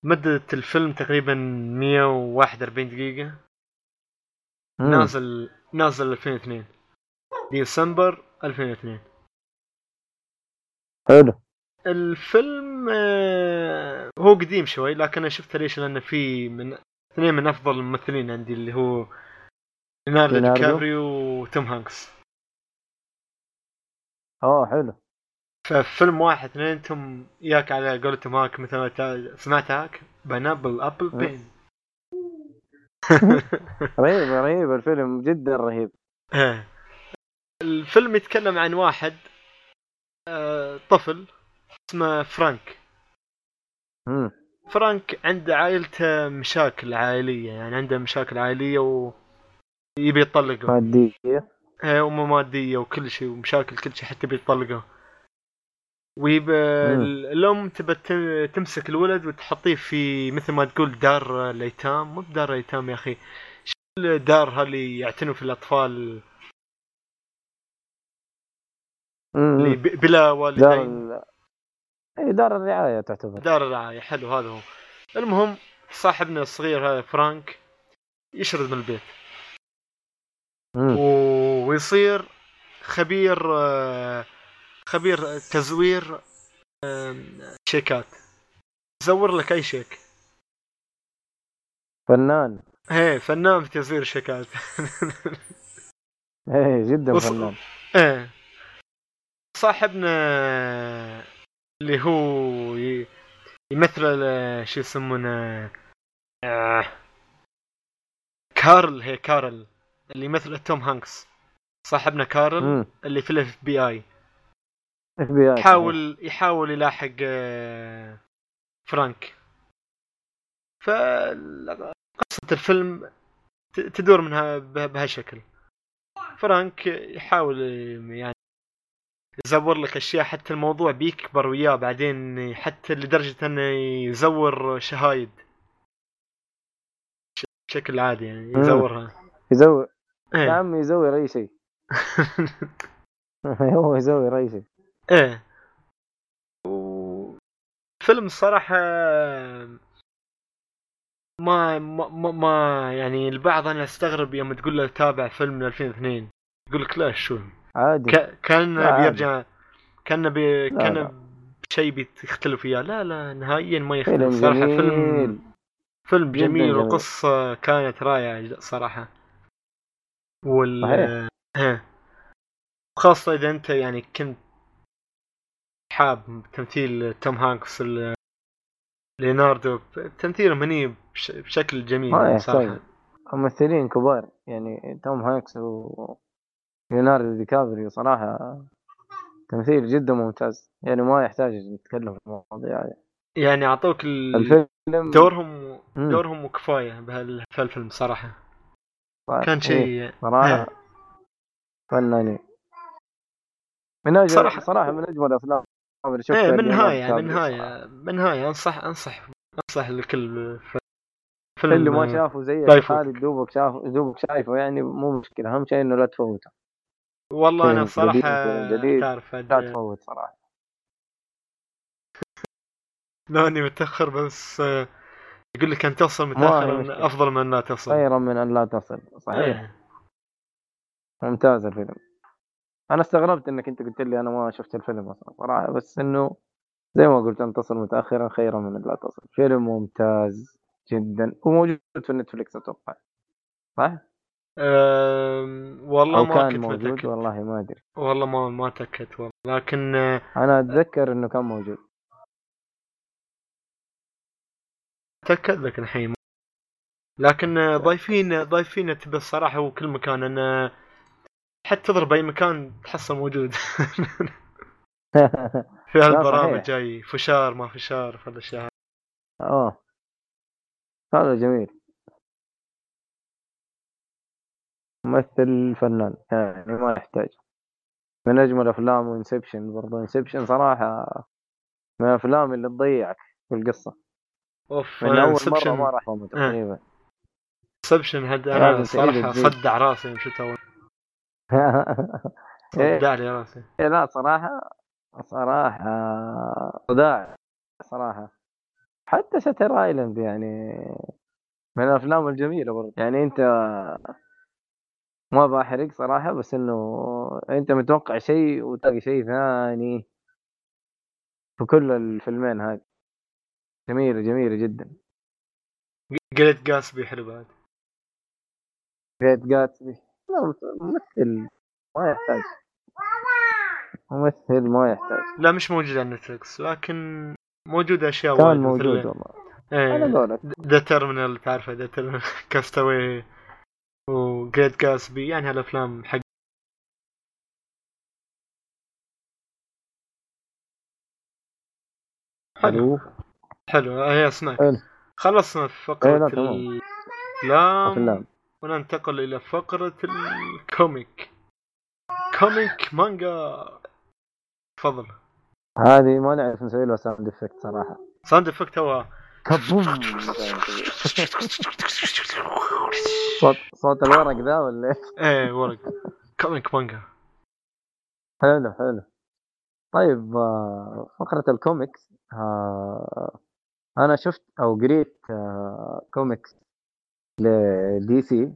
مدة الفيلم تقريبا 141 دقيقة. مم. نازل نازل 2002 ديسمبر 2002 حلو. الفيلم آه، هو قديم شوي لكن أنا شفته ليش؟ لأنه في من اثنين من أفضل الممثلين عندي اللي هو ليوناردو؟ كابريو وتوم هانكس. اوه حلو. ففيلم واحد اثنين أنتم ياك على قولتهم هاك مثل ما سمعت هاك؟ بنابل أبل أه. بين. رهيب رهيب الفيلم جدا رهيب. إيه. الفيلم يتكلم عن واحد طفل اسمه فرانك. مم. فرانك عنده عائلته مشاكل عائلية يعني عنده مشاكل عائلية و... يبي يطلقه. مادية. إيه امه مادية وكل شيء ومشاكل كل شيء حتى بيطلقه ويب. الأم تبى تمسك الولد وتحطيه في مثل ما تقول دار الأيتام. مو بدار ايتام يا أخي شو الدار اللي يعتنوا في الأطفال اللي مم. ب- بلا دار والدين. ال... اي دار الرعاية تعتبر. دار الرعاية حلو هذا هو. المهم صاحبنا الصغير هذا فرانك يشرد من البيت. مم. و- ويصير خبير خبير تزوير شيكات. يزور لك أي شيك. فنان. إيه فنان في تزوير الشيكات إيه جدا وص- فنان. إيه. صاحبنا اللي هو يمثل شو يسمونه؟ آه، كارل هي كارل اللي يمثل توم هانكس. صاحبنا كارل مم. اللي في ال FBI FBI يحاول يحاول يلاحق آه، فرانك. فقصة الفيلم تدور منها به- بهالشكل. فرانك يحاول يعني يزور لك أشياء حتى الموضوع بيكبر وياه بعدين حتى لدرجة إنه يزور شهايد. بشكل عادي يعني. يزورها. يزور؟ يا إيه. عمي يزور أي شيء. هو يزور أي شيء. إيه. وفيلم الصراحة ما ما ما- ما يعني البعض أنا أستغرب يوم تقول له تابع فيلم من 2002 يقول لك لا شو؟ عادي. ك- كان عادي. بيرجع كان بي لا، كان لا. بشيء بيختلف وياه. لا لا نهائيا ما يختلف. صراحة جميل. فيلم فيلم جميل جميل. والقصة كانت رائعة صراحة. وال صحيح. خاصة إذا أنت يعني كنت حاب تمثيل توم هانكس ليوناردو تمثيلهم هني بش- بشكل جميل صراحة. ممثلين كبار. يعني توم هانكس و ليوناردو دي كابريو صراحة تمثيل جدا ممتاز. يعني ما يحتاج نتكلم في المواضيع هذه. يعني أعطوك ال- الفيلم دورهم مم. دورهم وكفاية بهال- بهالفيلم صراحة. صح- كان إيه، شيء صراحة فنانين. من أجل صراحة- صراحة من أجمل الأفلام اللي شفتها إيه من نهاية يعني من نهاية من نهاية. انصح انصح أنصح لكل ف- صراحة. فيلم اللي ما شافه زي. خالد دوبك شاف دوبك شايفه يعني مو مشكلة. أهم شيء إنه لا تفوته. والله أنا فيلم جديد. تعرف لا تفوت صراحة لاني متأخر بس يقول لك أن توصل هي متأخر. أفضل من لا تصل خيرا من أن لا تصل صحيح إيه. ممتاز الفيلم أنا استغربت إنك أنت قلت لي أنا ما شفت الفيلم أصلا صراحة بس إنه زي ما قلت أن تصل متاخرا خيرا من أن لا تصل فيلم ممتاز جدا وموجود في نتفلكس أتوقع صح؟ والله أو ما كان كنت موجود متأكد. والله ما أدري. والله ما ما تاكدت والله. لكن آه، أنا أتذكر إنه كان موجود. أتأكد لك الحين. لكن آه، ضايفين ضايفين تبي الصراحة هو كل مكان. أنا حتى تضرب أي مكان تحصل موجود. في هالبرامج. جاي. فشار ما فشار في الاشياء آه هذا جميل. ممثل فنان يعني ما يحتاج. من أجمل أفلام Inception برضو. Inception صراحة من الأفلام اللي تضيعك في القصة. أوف من أول Inception- مره ما راح أفهمه تقريبا. Inception لازم أنا صراحة. صدع راسي يوم شفته. إيه. صدع لي راسي. إيه لا صراحة صراحة صداع. صراحة. حتى شتر ايلاند يعني من الأفلام الجميلة برضه يعني أنت ما بحرق صراحة بس إنه أنت متوقع شيء وتلاقي شيء ثاني في كل الفيلمين هذه جميلة جميلة جدا. قلت جاسبي حلو بعد. Great Gatsby لا ممثل ما يحتاج. ممثل ما يحتاج. لا مش موجود على نتفلكس لكن موجودة أشياء كان موجود والله. على إيه قولك The Terminal تعرفه؟ The Terminal Cast Away و Great Gatsby يعني هالأفلام حق حلو. حلو هي اسمعك. خلصنا فقرة. الأفلام. أفلام. وننتقل إلى فقرة ال comic comic manga تفضل. هذه ما نعرف نسوي له sound effect صراحة. sound effect هو كبوم. صوت صوت الورق ذا ولا إيه؟ إيه ورق. كوميك مانجا. حلو حلو. طيب آه، فقرة الكوميكس آه، أنا شفت أو قريت آه، comics ل DC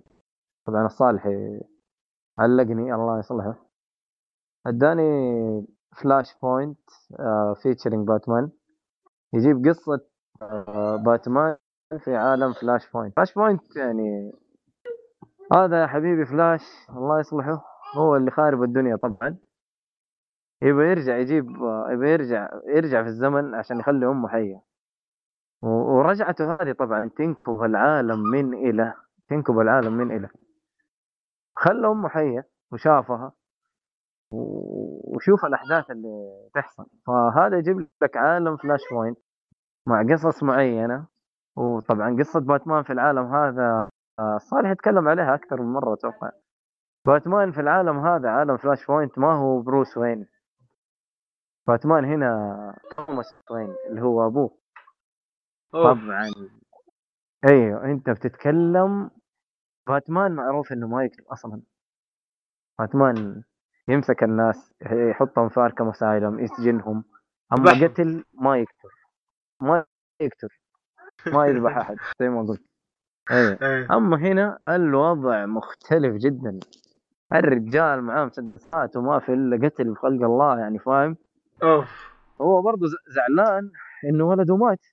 طبعا الصالحي علقني الله يصلحه. أداني Flashpoint featuring باتمان يجيب قصة باتمان في عالم Flashpoint. Flashpoint يعني هذا يا حبيبي فلاش الله يصلحه. هو اللي خارب الدنيا طبعا. يبغى يرجع يجيب يبغى يرجع يرجع في الزمن عشان يخلي أمه حية. ورجعته هذه طبعا تنكب العالم من إلى تنكب العالم من إلى. خلى أمه حية وشافها وشوف الأحداث اللي تحصل. فهذا يجيب لك عالم Flashpoint. مع قصص معينة. وطبعا قصة باتمان في العالم هذا آه، صالح يتكلم عليها أكثر من مرة أتوقع. باتمان في العالم هذا عالم Flashpoint ما هو بروس وين. باتمان هنا توماس وين اللي هو أبوه. طبعا. أيوه أنت بتتكلم باتمان معروف إنه ما يقتل أصلا. باتمان يمسك الناس يحطهم في Arkham Asylum يسجنهم. أما. قتل ما يقتل ما يقتل ما يذبح أحد زي ما قلت. إيه أما هنا الوضع مختلف جدا. الرجال معاه مسدسات وما في إلا قتل في خلق الله يعني فاهم؟ أوف. هو برضه زعلان إنه ولده مات.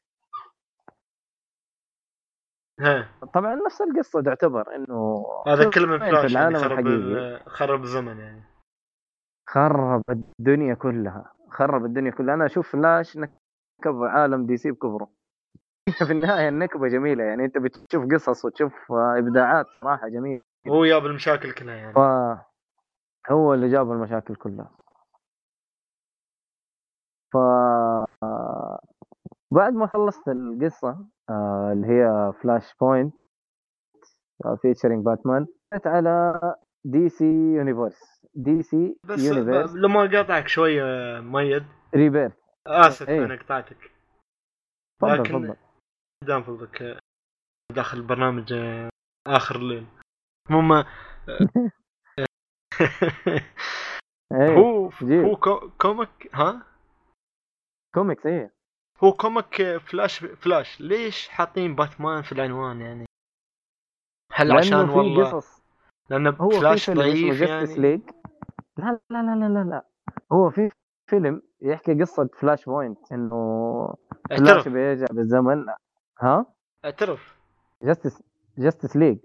ها. طبعا نفس القصة تعتبر إنه هذا كله من في فلاش يعني العالم خرب الحقيقي. ال- خرب الزمن يعني. خرب الدنيا كلها. خرب الدنيا كلها. أنا أشوف فلاش نكب عالم DC بكبره في النهاية النكبة جميلة يعني أنت بتشوف قصص وتشوف آه، إبداعات صراحة جميلة. هو جاب المشاكل كلها يعني. فهو اللي جاب المشاكل كلها. ف بعد ما خلصت القصة آه، اللي هي Flashpoint featuring باتمان على DC Universe DC بس Universe لما قاطعك شوية ميد. ريبيرث آسف إيه. أنا قطعتك. لكن- تفضل. دام فضلك داخل البرنامج آه، آخر الليل. المهم هو جيب. هو كو- كوميك ها؟ كوميكس إيه. هو كوميك فلاش فلاش. ليش حاطين باتمان في العنوان يعني؟ هل عشان والله قصص لأن هو فلاش ضعيف يعني؟ League لا لا لا لا لا. هو في فيلم يحكي قصة Flashpoint إنه فلاش بيرجع بالزمن. ها؟ اعترف. Justice Justice League.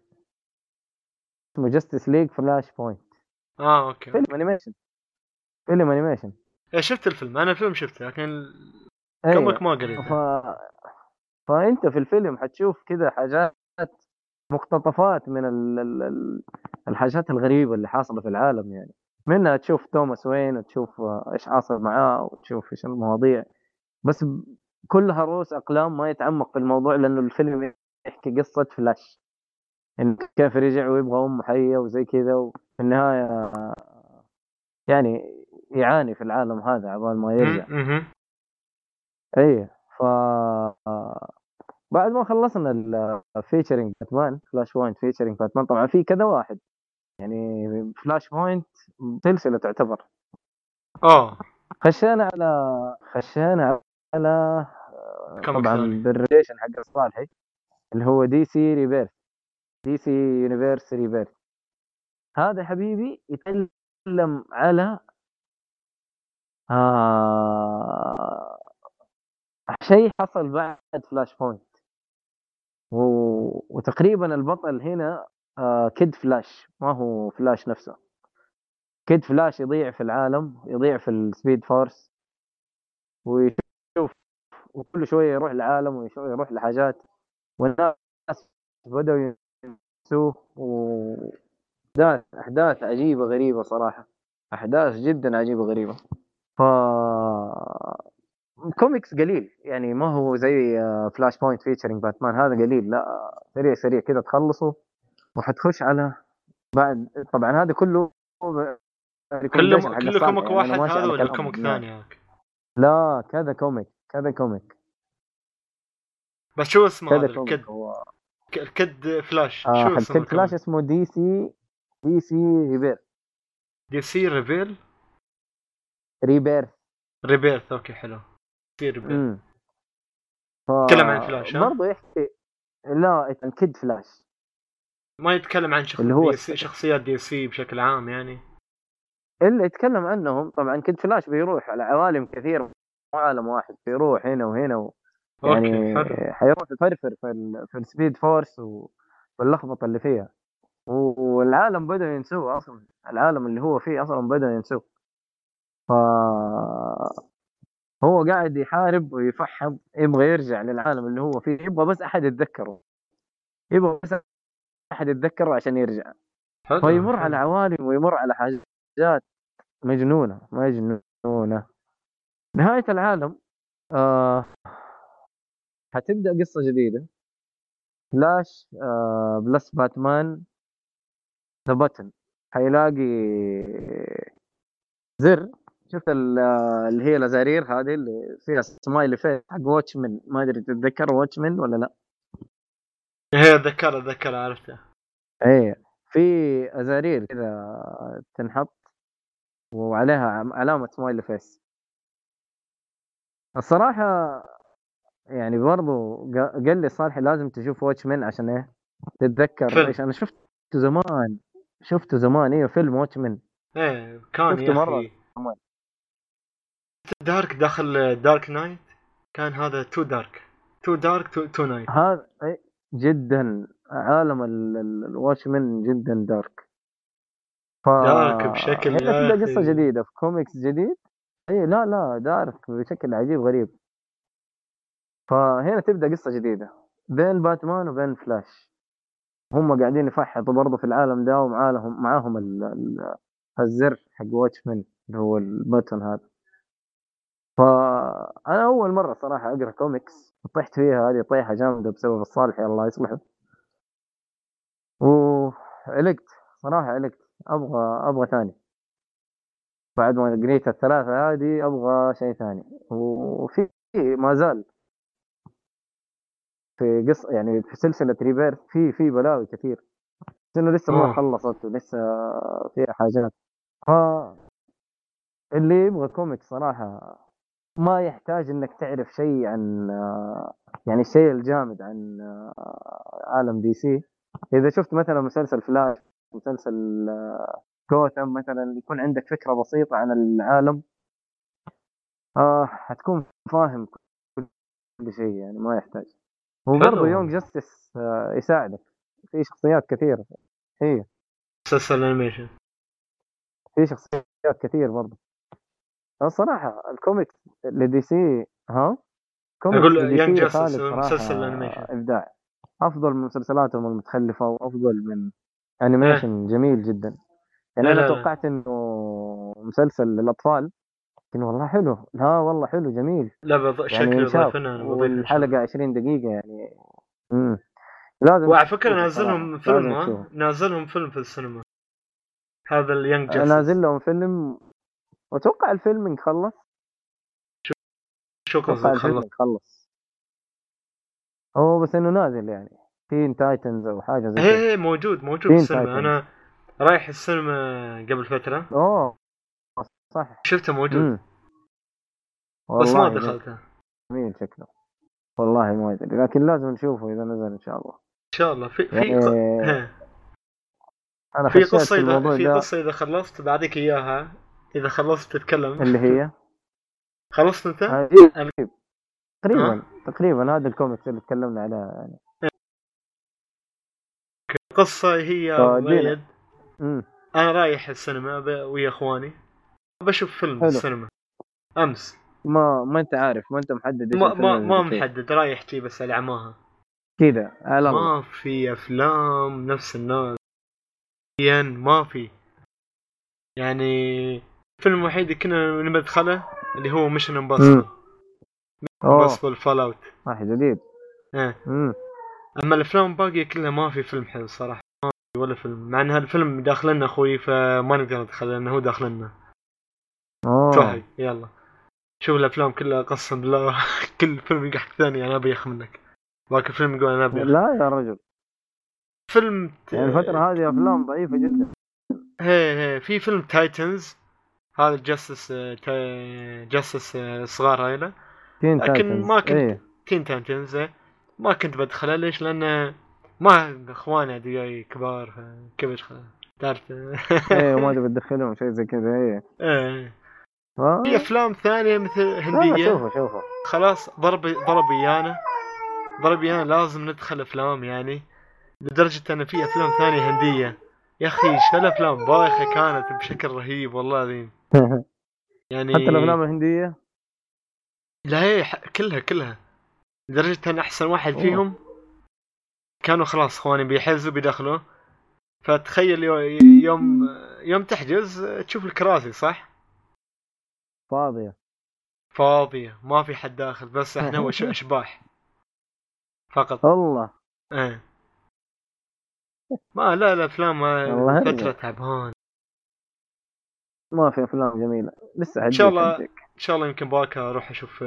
اسمه Justice League Flashpoint. آه okay فيلم animation فيلم animation إيه، شفت الفيلم. أنا الفيلم شفته لكن أيوة. comic ما قريته. ف... فأنت في الفيلم حتشوف كذا حاجات مقتطفات من. ال- الحاجات الغريبة اللي حاصلة في العالم يعني. منها تشوف توماس وين وتشوف آه، إيش حاصل معاه وتشوف إيش المواضيع. بس كلها رؤوس أقلام ما يتعمق في الموضوع لأنه الفيلم يحكي قصة فلاش. انه كيف رجع ويبغى امه حيه وزي كذا وفي النهاية آه، يعني يعاني في العالم هذا عبال ما يرجع. إيه ف بعد ما خلصنا ال featuring باتمان Flashpoint featuring باتمان طبعا في كذا واحد. يعني Flashpoint سلسلة تعتبر. آه. خشينا على خشينا على comic طبعا. بال relation حق صالحي اللي هو DC Rebirth. DC Universe Rebirth. هذا حبيبي يتكلم على آه شيء حصل بعد Flashpoint و... وتقريبا البطل هنا آه Kid Flash ما هو فلاش نفسه. Kid Flash يضيع في العالم يضيع في ال Speed Force ويشوف وكل شوية يروح لعالم ويروح لحاجات. والناس بدأوا ينسوه و أحداث أحداث عجيبة غريبة صراحة. أحداث جدا عجيبة غريبة. ف كوميكس قليل يعني ما هو زي Flashpoint featuring باتمان هذا قليل لا سريع سريع كذا تخلصه. وحتخش على بعد طبعا هذا كله كله كله comic يعني واحد هذا ولا comic. ثاني؟ لا كذا comic كذا comic. بس شو اسمه هذا؟ ال Kid هو. ال Kid Flash. آه شو اسمه Kid Flash اسمه DC DC Rebirth DC reveal Rebirth Rebirth okay حلو. DC Rebirth. امم ف... تكلم عن فلاش،؟ برضه يحكي لا Kid Flash. ما يتكلم عن شخص اللي هو دي شخصيات DC بشكل عام يعني. اللي يتكلم عنهم طبعا Kid Flash بيروح على عوالم كثير مو عالم واحد بيروح هنا وهنا و... يعني حيروح يفرفر في ال... في ال Speed Force و... واللخبطه اللي فيها. و- والعالم بدأ ينسوه أصلا. العالم اللي هو فيه أصلا بدأ ينسوه. ف هو قاعد يحارب ويفحم يبغى يرجع للعالم اللي هو فيه. يبغى بس أحد يتذكره. يبغى بس أحد يتذكره عشان يرجع. حلو. فيمر حلو. على عوالم ويمر على حاجات مجنونة مجنونة. نهاية العالم آه حتبدأ قصة جديدة. فلاش آه plus باتمان The Button حيلاقي زر. شفت آه، اللي هي الأزارير هذه اللي فيها smiley face حق Watchmen ما أدري تتذكر Watchmen ولا لا؟ هي ذكر ذكر عرفته إيه في أزارير كذا تنحط وعليها علامة سمايلي فيس الصراحة يعني برضو قا- قال لي صالح لازم تشوف واتشمن عشان إيه تتذكر فيلم. إيش. أنا شفته زمان شفته زمان. أيوه فيلم واتشمن إيه كان شفته يا مرة أخي. كمان. دارك داخل دارك نايت كان هذا تو دارك تو دارك تو, تو نايت هذا إيه، جدا عالم ال- ال- الواتشمن جدا دارك. ف... dark بشكل هنا تبدا قصة. جديدة في كوميكس جديد. إي لا لا dark بشكل عجيب غريب. فهنا تبدأ قصة جديدة. بين باتمان وبين فلاش. هم قاعدين يفحطوا برضه في العالم ده ومعاهم معاهم ال... ال... الزر حق Watchmen اللي هو ال button هذا. فأنا أول مرة صراحة أقرأ كوميكس طحت فيها هذه طيحة جامدة بسبب الصالح الله يصلحه وعلقت صراحة علقت. أبغى أبغى ثاني. بعد ما قريت الثلاثة هذه أبغى شيء ثاني. وفي ما زال. في قصة يعني في سلسلة Rebirth في في بلاوي كثير. بس انه لسه ما. خلصت ولسه فيها حاجات. ف اللي يبغى comic صراحة ما يحتاج إنك تعرف شيء عن يعني الشيء الجامد عن عالم DC. إذا شفت مثلا مسلسل فلاش مسلسل جوثم مثلا يكون عندك فكرة بسيطة عن العالم آه حتكون فاهم كل شيء يعني ما يحتاج. وبرضه. Young Justice آه يساعدك. في شخصيات كثيرة. هي مسلسل animation في شخصيات كثير برضه الصراحة ال comics ل DC ها؟ كوميكس سي Justice خالد صراحة مسلسل animation. إبداع. أفضل من مسلسلاتهم المتخلفة وأفضل من animation جميل جدا. يعني لا، أنا لا،. توقعت إنه مسلسل للأطفال لكن والله حلو. لا والله حلو جميل. لا بض... يعني شكله أنا. والحلقة 20 دقيقة يعني. امم لازم وعلى فكرة نازلهم صراحة، فيلم. نازلهم فيلم في السينما. هذا ال Young Justice نازل لهم فيلم وأتوقع الفيلم خلص شو قصدك خلص خلص هو بس إنه نازل يعني. Teen Titans أو حاجة زي هي موجود موجود في Teen السينما. Titans. أنا رايح السينما قبل فترة. أوه صح. شفته موجود. امم بس ما والله دخلته. جميل شكله. والله ما أدري. لكن لازم نشوفه إذا نزل إن شاء الله. إن شاء الله. في في يعني ق... أنا في قصة اذا في قصة إذا خلصت بعطيك إياها. إذا خلصت تتكلم. اللي هي؟ خلصت أنت؟ آه، إيه، تقريبا. تقريبا. هذا الكوميكس اللي تكلمنا عليها يعني. القصة هي آه، مؤيد. امم أنا رايح السينما ويا إخواني. بشوف فيلم في حلو. السينما. أمس. ما ما أنت عارف ما أنت محدد ما ما, ما. محدد. رايح جي بس على عماها كذا. على ما في أفلام نفس الناس. ما في. يعني الفيلم الوحيد اللي كنا نبي ندخله اللي هو Mission Impossible أوه. Impossible Fallout صح جديد. إيه. امم أما الأفلام الباقية كلها ما في فيلم حلو صراحة. ولا فيلم. مع إن هالفيلم داخلنا أخوي فما نقدر ندخل لأنه هو داخلنا. أوه. توهي يلا. شوف الأفلام كلها قسم بالله كل فيلم يقع حق ثاني أنا ابيخ منك. باقي الفيلم يقول أنا ابيخ لا يا رجل. فيلم يعني الفترة هذه أفلام ضعيفة جدا. هي هي في فيلم تايتنز هذا جاستس جاستس صغار هايله لكن. ما كنت- إيه. تين تايتنز. ما كنت بدخله ليش لأن ما إخواني ادرياي كبار ف- كيف تعرف إيه وما تبي تدخلهم شيء زي كذا إيه. آه. في أفلام ثانية مثل هندية شوفوا شوفوا خلاص ضرب ضرب إيانا ضرب إيانا لازم ندخل أفلام يعني لدرجة إن في أفلام ثانية هندية يا أخي شو الأفلام بايخة كانت بشكل رهيب والله العظيم يعني حتى الأفلام الهندية؟ لا هي كلها كلها. لدرجة إن أحسن واحد أوه. فيهم كانوا خلاص إخواني بيحجزوا بيدخلوا. فتخيل يو- يوم يوم تحجز تشوف الكراسي صح؟ فاضية. فاضية ما في حد داخل بس إحنا أشباح. فقط. الله. إيه. ما لا الأفلام فترة. تعبان. ما في أفلام جميلة. لسه إن شاء الله. إن شاء الله يمكن باك أروح أشوف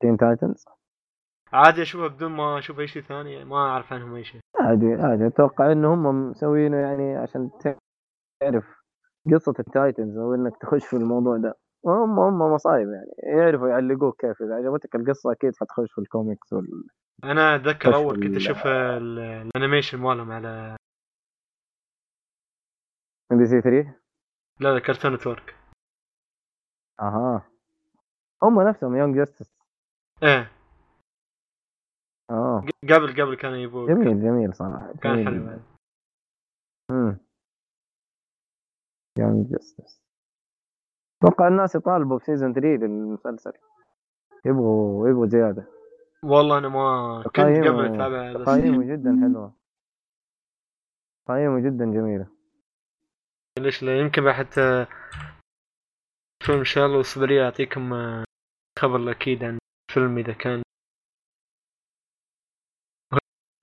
Teen Titans عادي أشوفها بدون ما أشوف أي شيء ثاني ما أعرف عنهم أي شيء. عادي عادي. أتوقع إن هم مسوينه يعني عشان تعرف قصة ال Titans أو إنك تخش في الموضوع ده. هم هم مصايب يعني. يعرفوا يعلقوك كيف. إذا عجبتك القصة أكيد حتخش في الكوميكس وال... أنا أتذكر أول كنت أشوف ال- ال animation مالهم على MBC 3 لا لا Cartoon Network. أها. هم نفسهم Young Justice إيه. آه. قبل قبل كانوا يبوا جميل جميل صراحة. كان حلو. امم Young Justice أتوقع الناس يطالبوا ب season 3 للمسلسل. يبغوا يبغوا زيادة. والله أنا ما كنت قبل أتابع تقييمه جدا حلوة. تقييمه جدا جميلة. ليش؟ لا يمكن بعد حتى فيلم اصبر لي اعطيكم آه، خبر أكيد عن فيلم إذا كان.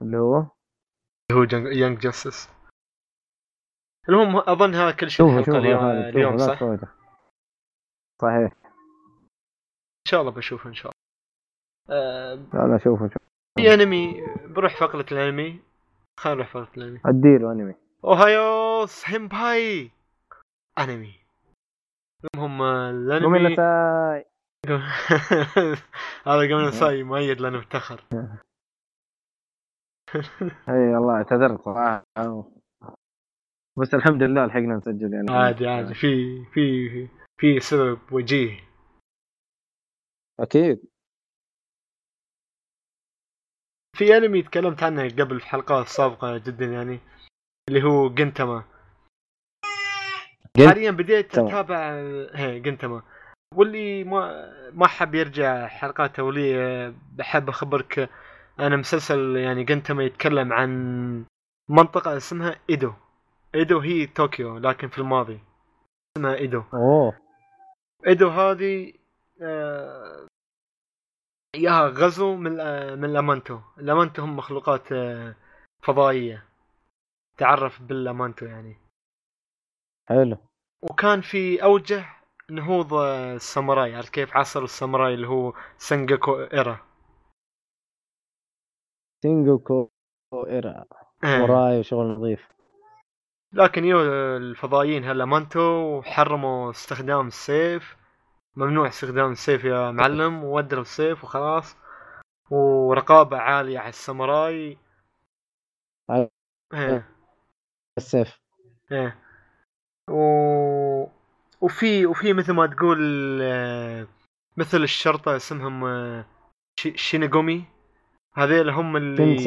اللي هو؟ هو يانج جاستس المهم اظن هذا كل شيء يا اليوم, خالد اليوم صح؟ صحيح. إن شاء الله بشوفه إن شاء الله. آه، لا لا شوفوا شوفوا في أنمي بروح فقرة الأنمي. خلينا نروح فقرة الأنمي. أديله أنمي. اوهايو سيمباي انمي المهم الانمي هذا قبل ساي مؤيد لأنه متاخر اي والله اعتذرت صراحة بس الحمد لله لحقنا نسجل يعني عادي عادي في في في سبب وجيه أكيد في انمي تكلمت عنه قبل في حلقات سابقه جدا يعني اللي هو جنتما. جن- حاليا بديت. أتابع جنتما. واللي ما ما حب يرجع حلقات اوليه بحب أخبرك أنا مسلسل يعني جنتما يتكلم عن منطقة اسمها إيدو. إيدو هي طوكيو لكن في الماضي. اسمها إيدو. أوه. إيدو هذه آه، ياها غزو من آه، من الامانتو الامانتو هم مخلوقات آه، فضائية. تعرف بالامانتو يعني. حلو. وكان في أوجه نهوض الساموراي عرفت كيف؟ عصر الساموراي اللي هو سنجاكو era. سينجوكو era. آه. وراي شغل نظيف. لكن يو الفضائيين هالامانتو وحرموا استخدام السيف. ممنوع استخدام السيف يا معلم وودروا السيف وخلاص. ورقابة عالية على الساموراي. إيه السيف. إيه. و... وفي وفي مثل ما تقول آه، مثل الشرطة اسمهم آه، شي- شينيغومي. هذيل هم اللي شين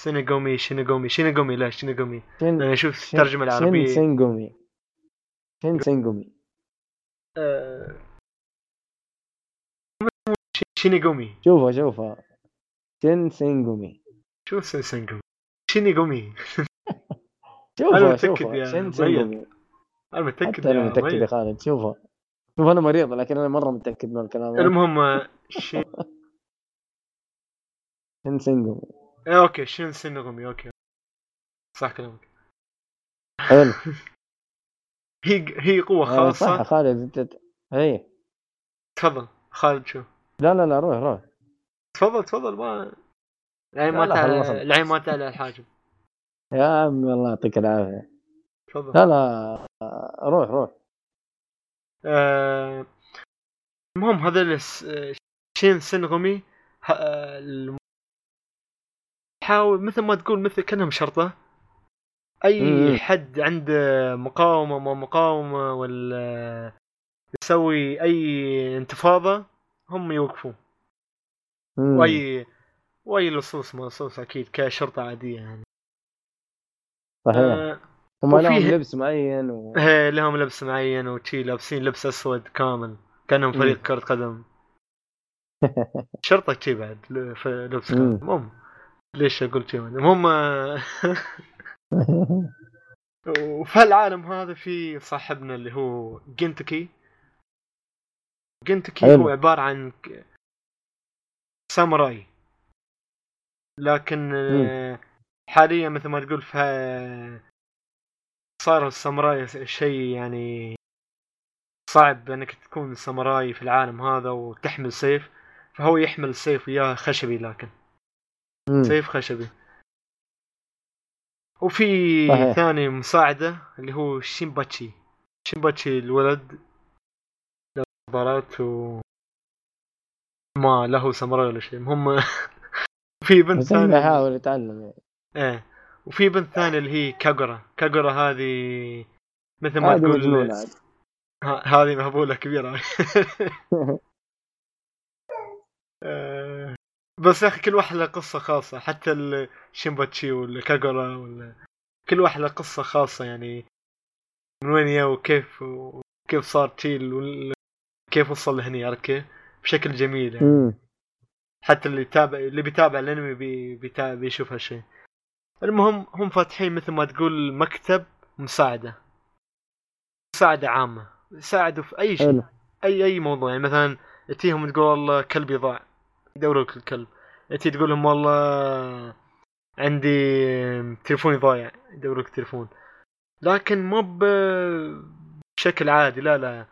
سينجومي شينيغومي شينيغومي لا شينيغومي. شين أنا أشوف شين سينجومي شين سينجومي آه، شي- شينيغومي. شوفها شوفها. شين سينجومي شو سينغومي؟ شينيغومي. شوفها أنا متأكد شوفها يا أنا متأكد حتى أنا متأكد يا. خالد شوفها شوف أنا مريض لكن أنا مرة متأكد من الكلام. المهم آه، شي... شين سينجومي إيه okay شين سينغومي؟ okay. صح كلامك. حلو. هي هي قوة آه، صح خاصة خالد أنت اي تفضل. خالد شو؟ لا لا لا روح روح. تفضل تفضل ما العين ما تعلى. العين ما تعلى الحاجب. يا عمي الله يعطيك العافية. تفضل. لا لا روح روح. آه، المهم هذا شين سينغومي ه- آه، حاول مثل ما تقول مثل كأنهم شرطة. أي مم. حد عنده مقاومة ما مقاومة ولا يسوي أي انتفاضة هم يوقفون. مم. وأي وأي لصوص ما لصوص أكيد كشرطة عادية يعني. صحيح. آه، هم لهم وفيه- لبس معين و... إيه، لهم لبس معين وشي لابسين لبس أسود كامل كأنهم مم. فريق كرة قدم. شرطة شي بعد لبس مم. كامل. المهم ليش أقول شي؟ المهم آه، وفي العالم هذا في صاحبنا اللي هو جنتكي. جنتكي. هو عبارة عن ساموراي. لكن آه، حاليا مثل ما تقول في صار الساموراي شيء يعني صعب إنك تكون ساموراي في العالم هذا وتحمل سيف. فهو يحمل سيف وياه خشبي لكن. مم. سيف خشبي. وفي صحيح. ثاني مساعدة اللي هو شيمباتشي. شيمباتشي الولد. نظارات و ما له ساموراي ولا شيء. المهم في بنت ثانية. يحاول يتعلم يعني. إيه. وفي بنت ثانية اللي هي كاغورا كاغورا هذه مثل ما تقول هذه مهبولة كبيرة. آه، بس يا أخي كل واحد له قصة خاصة. حتى الشيمباتشي ولا كاغورا ولا كل واحد له قصة خاصة يعني. من وين يا وكيف وكيف صار تشيل كيف وصل لهني عرفت كيف؟ بشكل جميل يعني. حتى اللي يتابع اللي بيتابع الأنمي بي... بيتابع بيشوف هالشيء المهم هم فاتحين مثل ما تقول مكتب مساعدة. مساعدة عامة. يساعدوا في أي شيء. أي أي موضوع. يعني مثلا تجيهم تقول والله كلبي ضاع. يدوروا لك الكلب. تجي تقول لهم والله عندي تليفوني ضايع. يدوروا لك تليفون لكن مو بشكل عادي. لا لا.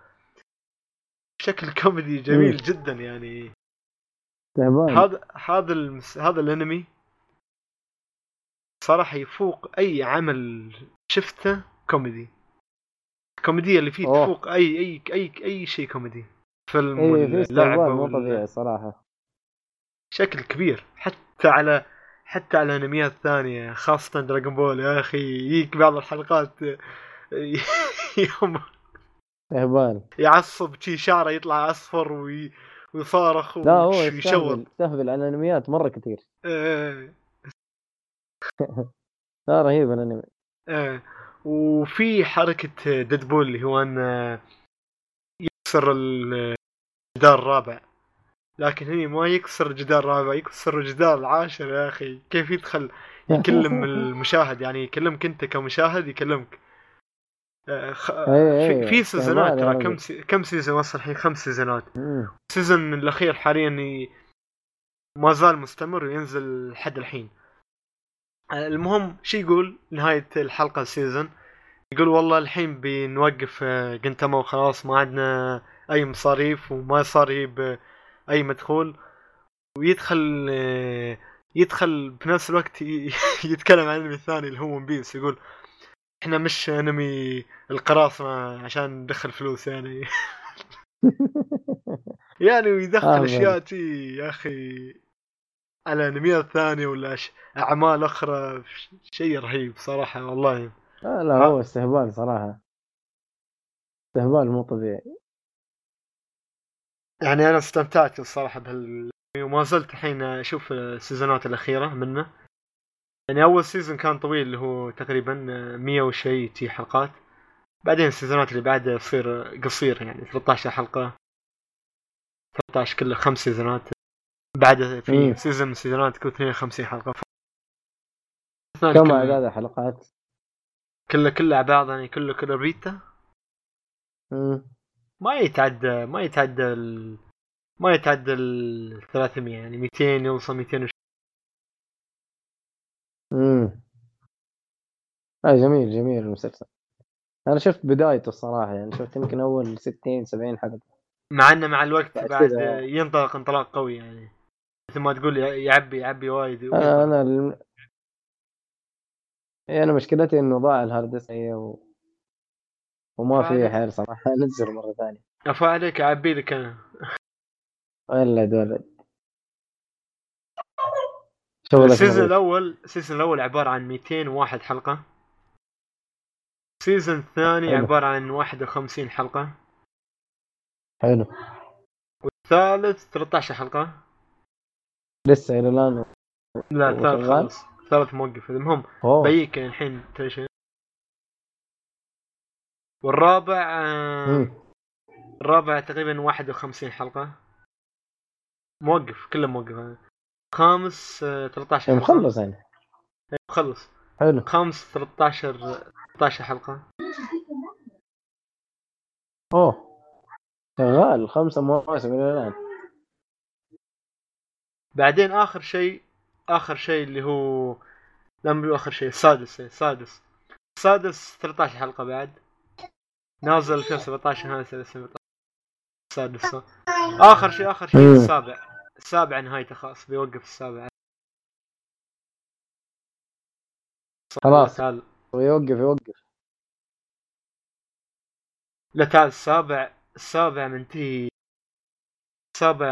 بشكل كوميدي جميل. جدا يعني. تعبان هذا هذا. هذا الانمي صراحة يفوق أي عمل شفته كوميدي. الكوميديا اللي فيه أوه. تفوق أي أي أي أي شيء كوميدي. فيلم ولا في لعبة مو طبيعي صراحة. بشكل كبير. حتى على حتى على أنميات ثانية خاصة Dragon Ball يا أخي يجيك بعض الحلقات يوم تعبان يعصب شي شعره يطلع أصفر وي... ويصارخ لا هو يستهبل على الأنميات مرة كثير. آه، لا رهيب الأنمي. آه. وفي حركة ديدبول اللي هو إنه يكسر الجدار الرابع. لكن هني ما يكسر الجدار الرابع يكسر الجدار العاشر يا أخي. كيف يدخل؟ يكلم المشاهد يعني يكلمك أنت كمشاهد يكلمك. آه، خ... إي في, إي، في سيزونات استهبال يا ترى كم. سي... كم season وصل الحين؟ خمس سيزونات. ال season الأخير حاليا ما زال مستمر وينزل لحد الحين. المهم شو يقول نهاية الحلقة ال season يقول والله الحين بنوقف آه، Gintama وخلاص ما عندنا أي مصاريف وما صار يجيب اي مدخول. ويدخل آه، يدخل بنفس الوقت يتكلم عن انمي ثاني اللي هو ون بيس يقول إحنا مش أنمي القراصنة عشان ندخل فلوس يعني. يعني ويدخل آه، أشياء تي يا أخي. على انميات ثانية ولا أعمال أخرى شيء رهيب صراحة والله. لا لا هو استهبال صراحة. استهبال مو طبيعي. يعني أنا استمتعت الصراحة بهال وما زلت الحين أشوف السيزونات الأخيرة منه. يعني أول season كان طويل اللي هو تقريبا 100 وشيء تي حلقات. بعدين السيزونات اللي بعدها يصير قصير يعني 13 حلقة. 13 كله خمس سيزونات. بعدها في مم. season من السيزونات تكون 52 حلقة. كم كله- اعداد الحلقات؟ كله كله على بعض يعني كله كله ريتا. مم. ما يتعدى ما يتعدى ال... ما يتعدى ال 300 يعني 200 يوصل 200 وش... امم آه جميل جميل المسلسل. أنا شفت بدايته الصراحة يعني شفت يمكن أول 60 70 حلقة. مع إنه مع الوقت بعد بعد ينطلق انطلاق قوي يعني. مثل ما تقول يعبي يعبي وايد أنا أنا الم... إيه أنا مشكلتي إنه ضاع ال hard disk هي و... وما في. حيل صراحة. أنزل مرة ثانية. افا عليك أعبي لك أنا. ولد ولد شغلك ال season. الأول ال season الأول عبارة عن 201 حلقة. ال season الثاني حلو. عبارة عن 51 حلقة. حلو. الثالث 13 حلقة. لسه إلى الآن. لا الثالث الثالث موقف. المهم بيك الحين تدري والرابع آه،. الرابع تقريبا 51 حلقة. موقف كله موقف. خامس آه، 13 يعني حلقة. مخلص يعني. إيه، مخلص. حلو. خامس 13 13 حلقة. أوه. شغال. خمسة مواسم إلى الآن. بعدين آخر شيء آخر شيء اللي هو لا مو آخر شيء السادس إيه، السادس. السادس 13 حلقة بعد. نازل 2017 نهاية 2017 السادس. آخر شيء آخر شيء مم. السابع. السابع نهايته خلاص بيوقف السابع. خلاص. ويوقف يوقف. لا تعال السابع السابع منتهي. السابع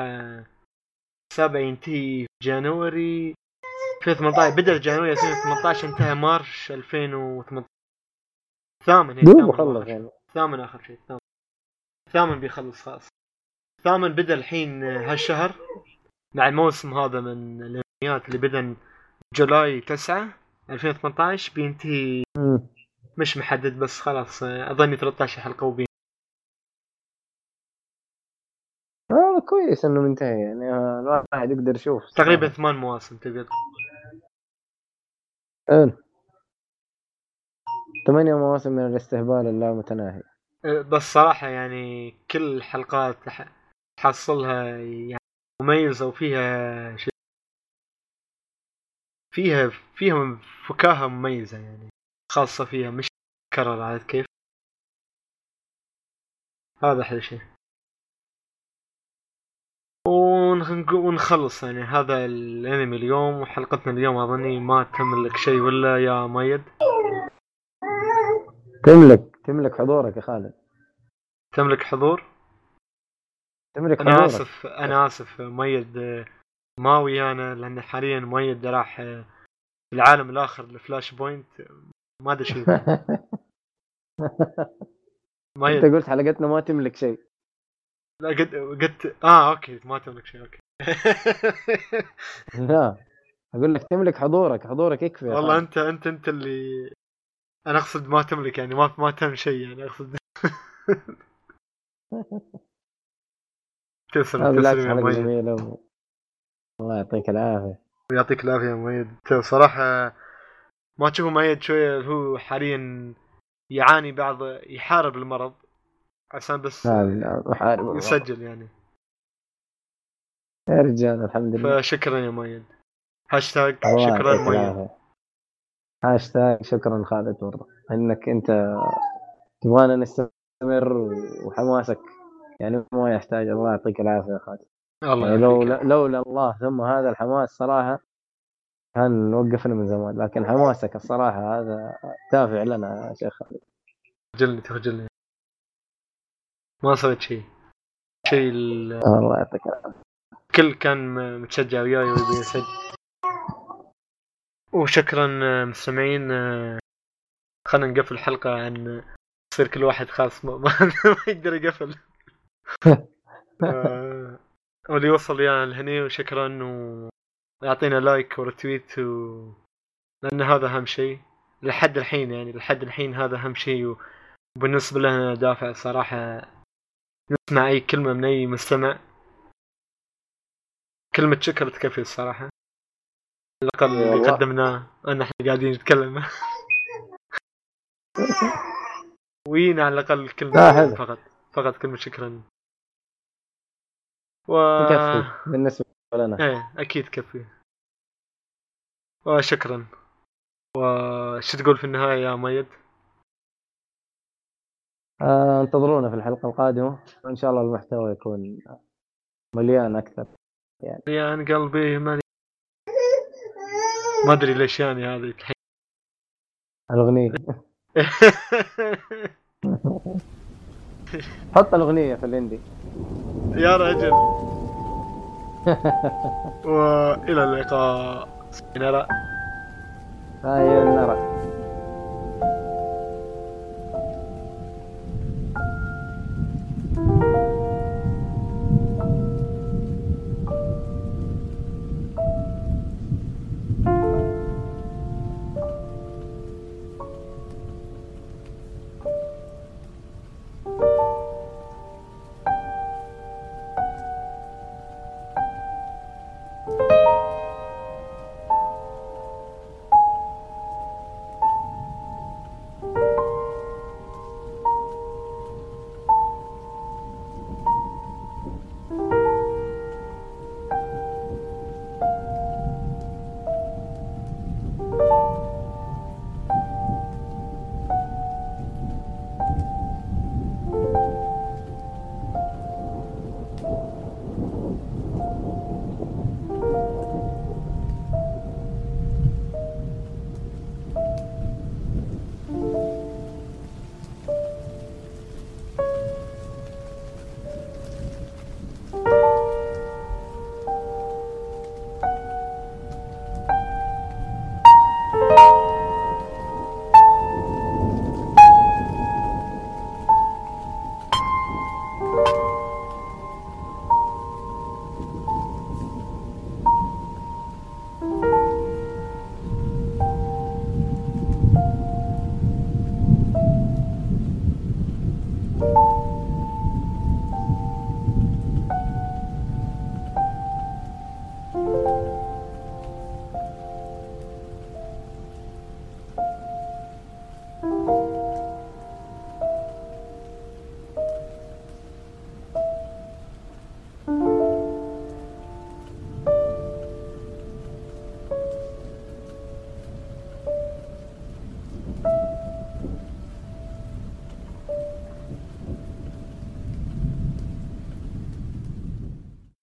السابع ينتهي في جانوري. 2018 بدأ جانوري 2018 انتهى مارش 2018 ثامن دوب خلص. يعني. ثامن آخر شيء ثامن. ثامن بيخلص خلاص. ثامن بدا الحين هالشهر. مع الموسم هذا من الانميات اللي بدا جولاي 9 2018 بينتهي. مش محدد بس خلاص أظني 13 حلقة وبين كويس إنه منتهي يعني الواحد يقدر يشوف. تقريبا ثمان مواسم تقدر حلو. ثمانية مواسم من الاستهبال اللامتناهي. أه، بس صراحة يعني كل الحلقات تح- تحصلها يعني مميزة وفيها شيء فيها فيها فكاهة مميزة يعني خاصة فيها مش كرر عاد كيف؟ هذا أحلى شيء ونخلص يعني. هذا الأنمي اليوم وحلقتنا اليوم أظني ما تملك شيء ولا يا ميد تملك تملك حضورك يا خالد. تملك حضور؟ تملك أنا حضورك. آسف أنا آسف ميد ما ويانا لأن حاليا ميد راح العالم الآخر ل Flashpoint. ما أدري شو. ميد أنت قلت حلقتنا ما تملك شيء. لا قد قلت آه أوكي ما تملك شيء أوكي. لا أقول لك تملك حضورك حضورك يكفي والله. انت انت أنت اللي أنا أقصد ما تملك يعني ما ما تم شيء يعني أقصد. تسلم تسلم يا و... الله يعطيك العافية. يعطيك العافية يا مؤيد. صراحة ما تشوفه مؤيد شوية هو حاليا يعاني بعض يحارب المرض. عشان بس والله. يسجل يعني. يا رجال الحمد لله. فشكرا يا مؤيد هاشتاج شكرا مؤيد هاشتاج شكرا خالد برضه إنك أنت تبغانا نستمر وحماسك. يعني ما يحتاج الله يعطيك العافية يا خالد. الله يعني لو. لولا الله ثم هذا الحماس صراحة كان وقفنا من زمان. لكن حماسك الصراحة هذا دافع لنا يا شيخ خالد. تخجلني تخجلني. ما سويت شيء شيء ال- الله يعطيك الكل كان متشجع وياي ويبي يسجل. وشكرا آه، مستمعين آه، خلينا نقفل الحلقة عن يصير كل واحد خاص ما, ما يقدر يقفل. آه، واللي وصل ويانا لهني وشكرا ويعطينا لايك ورتويت و... لأن هذا أهم شيء لحد الحين يعني لحد الحين هذا أهم شيء وبالنسبه لنا دافع صراحة نسمع أي كلمة من أي مستمع. كلمة شكر تكفي الصراحة. على الاقل اللي. قدمناه أن إحنا قاعدين نتكلم. وينا على الأقل كلمة لا، حلو. شكراً فقط؟ فقط كلمة شكرا و يكفي. بالنسبة لنا. إيه أكيد كفي وشكرا. وش تقول في النهاية يا ميد؟ آه انتظرونا في الحلقة القادمة. وإن شاء الله المحتوى يكون مليان أكثر. يعني. قلبي ما ما أدري ليش يعني هذه الحين. الأغنية. حط الأغنية في الاندي يا رجل. وإلى اللقاء. نرى هاي نرى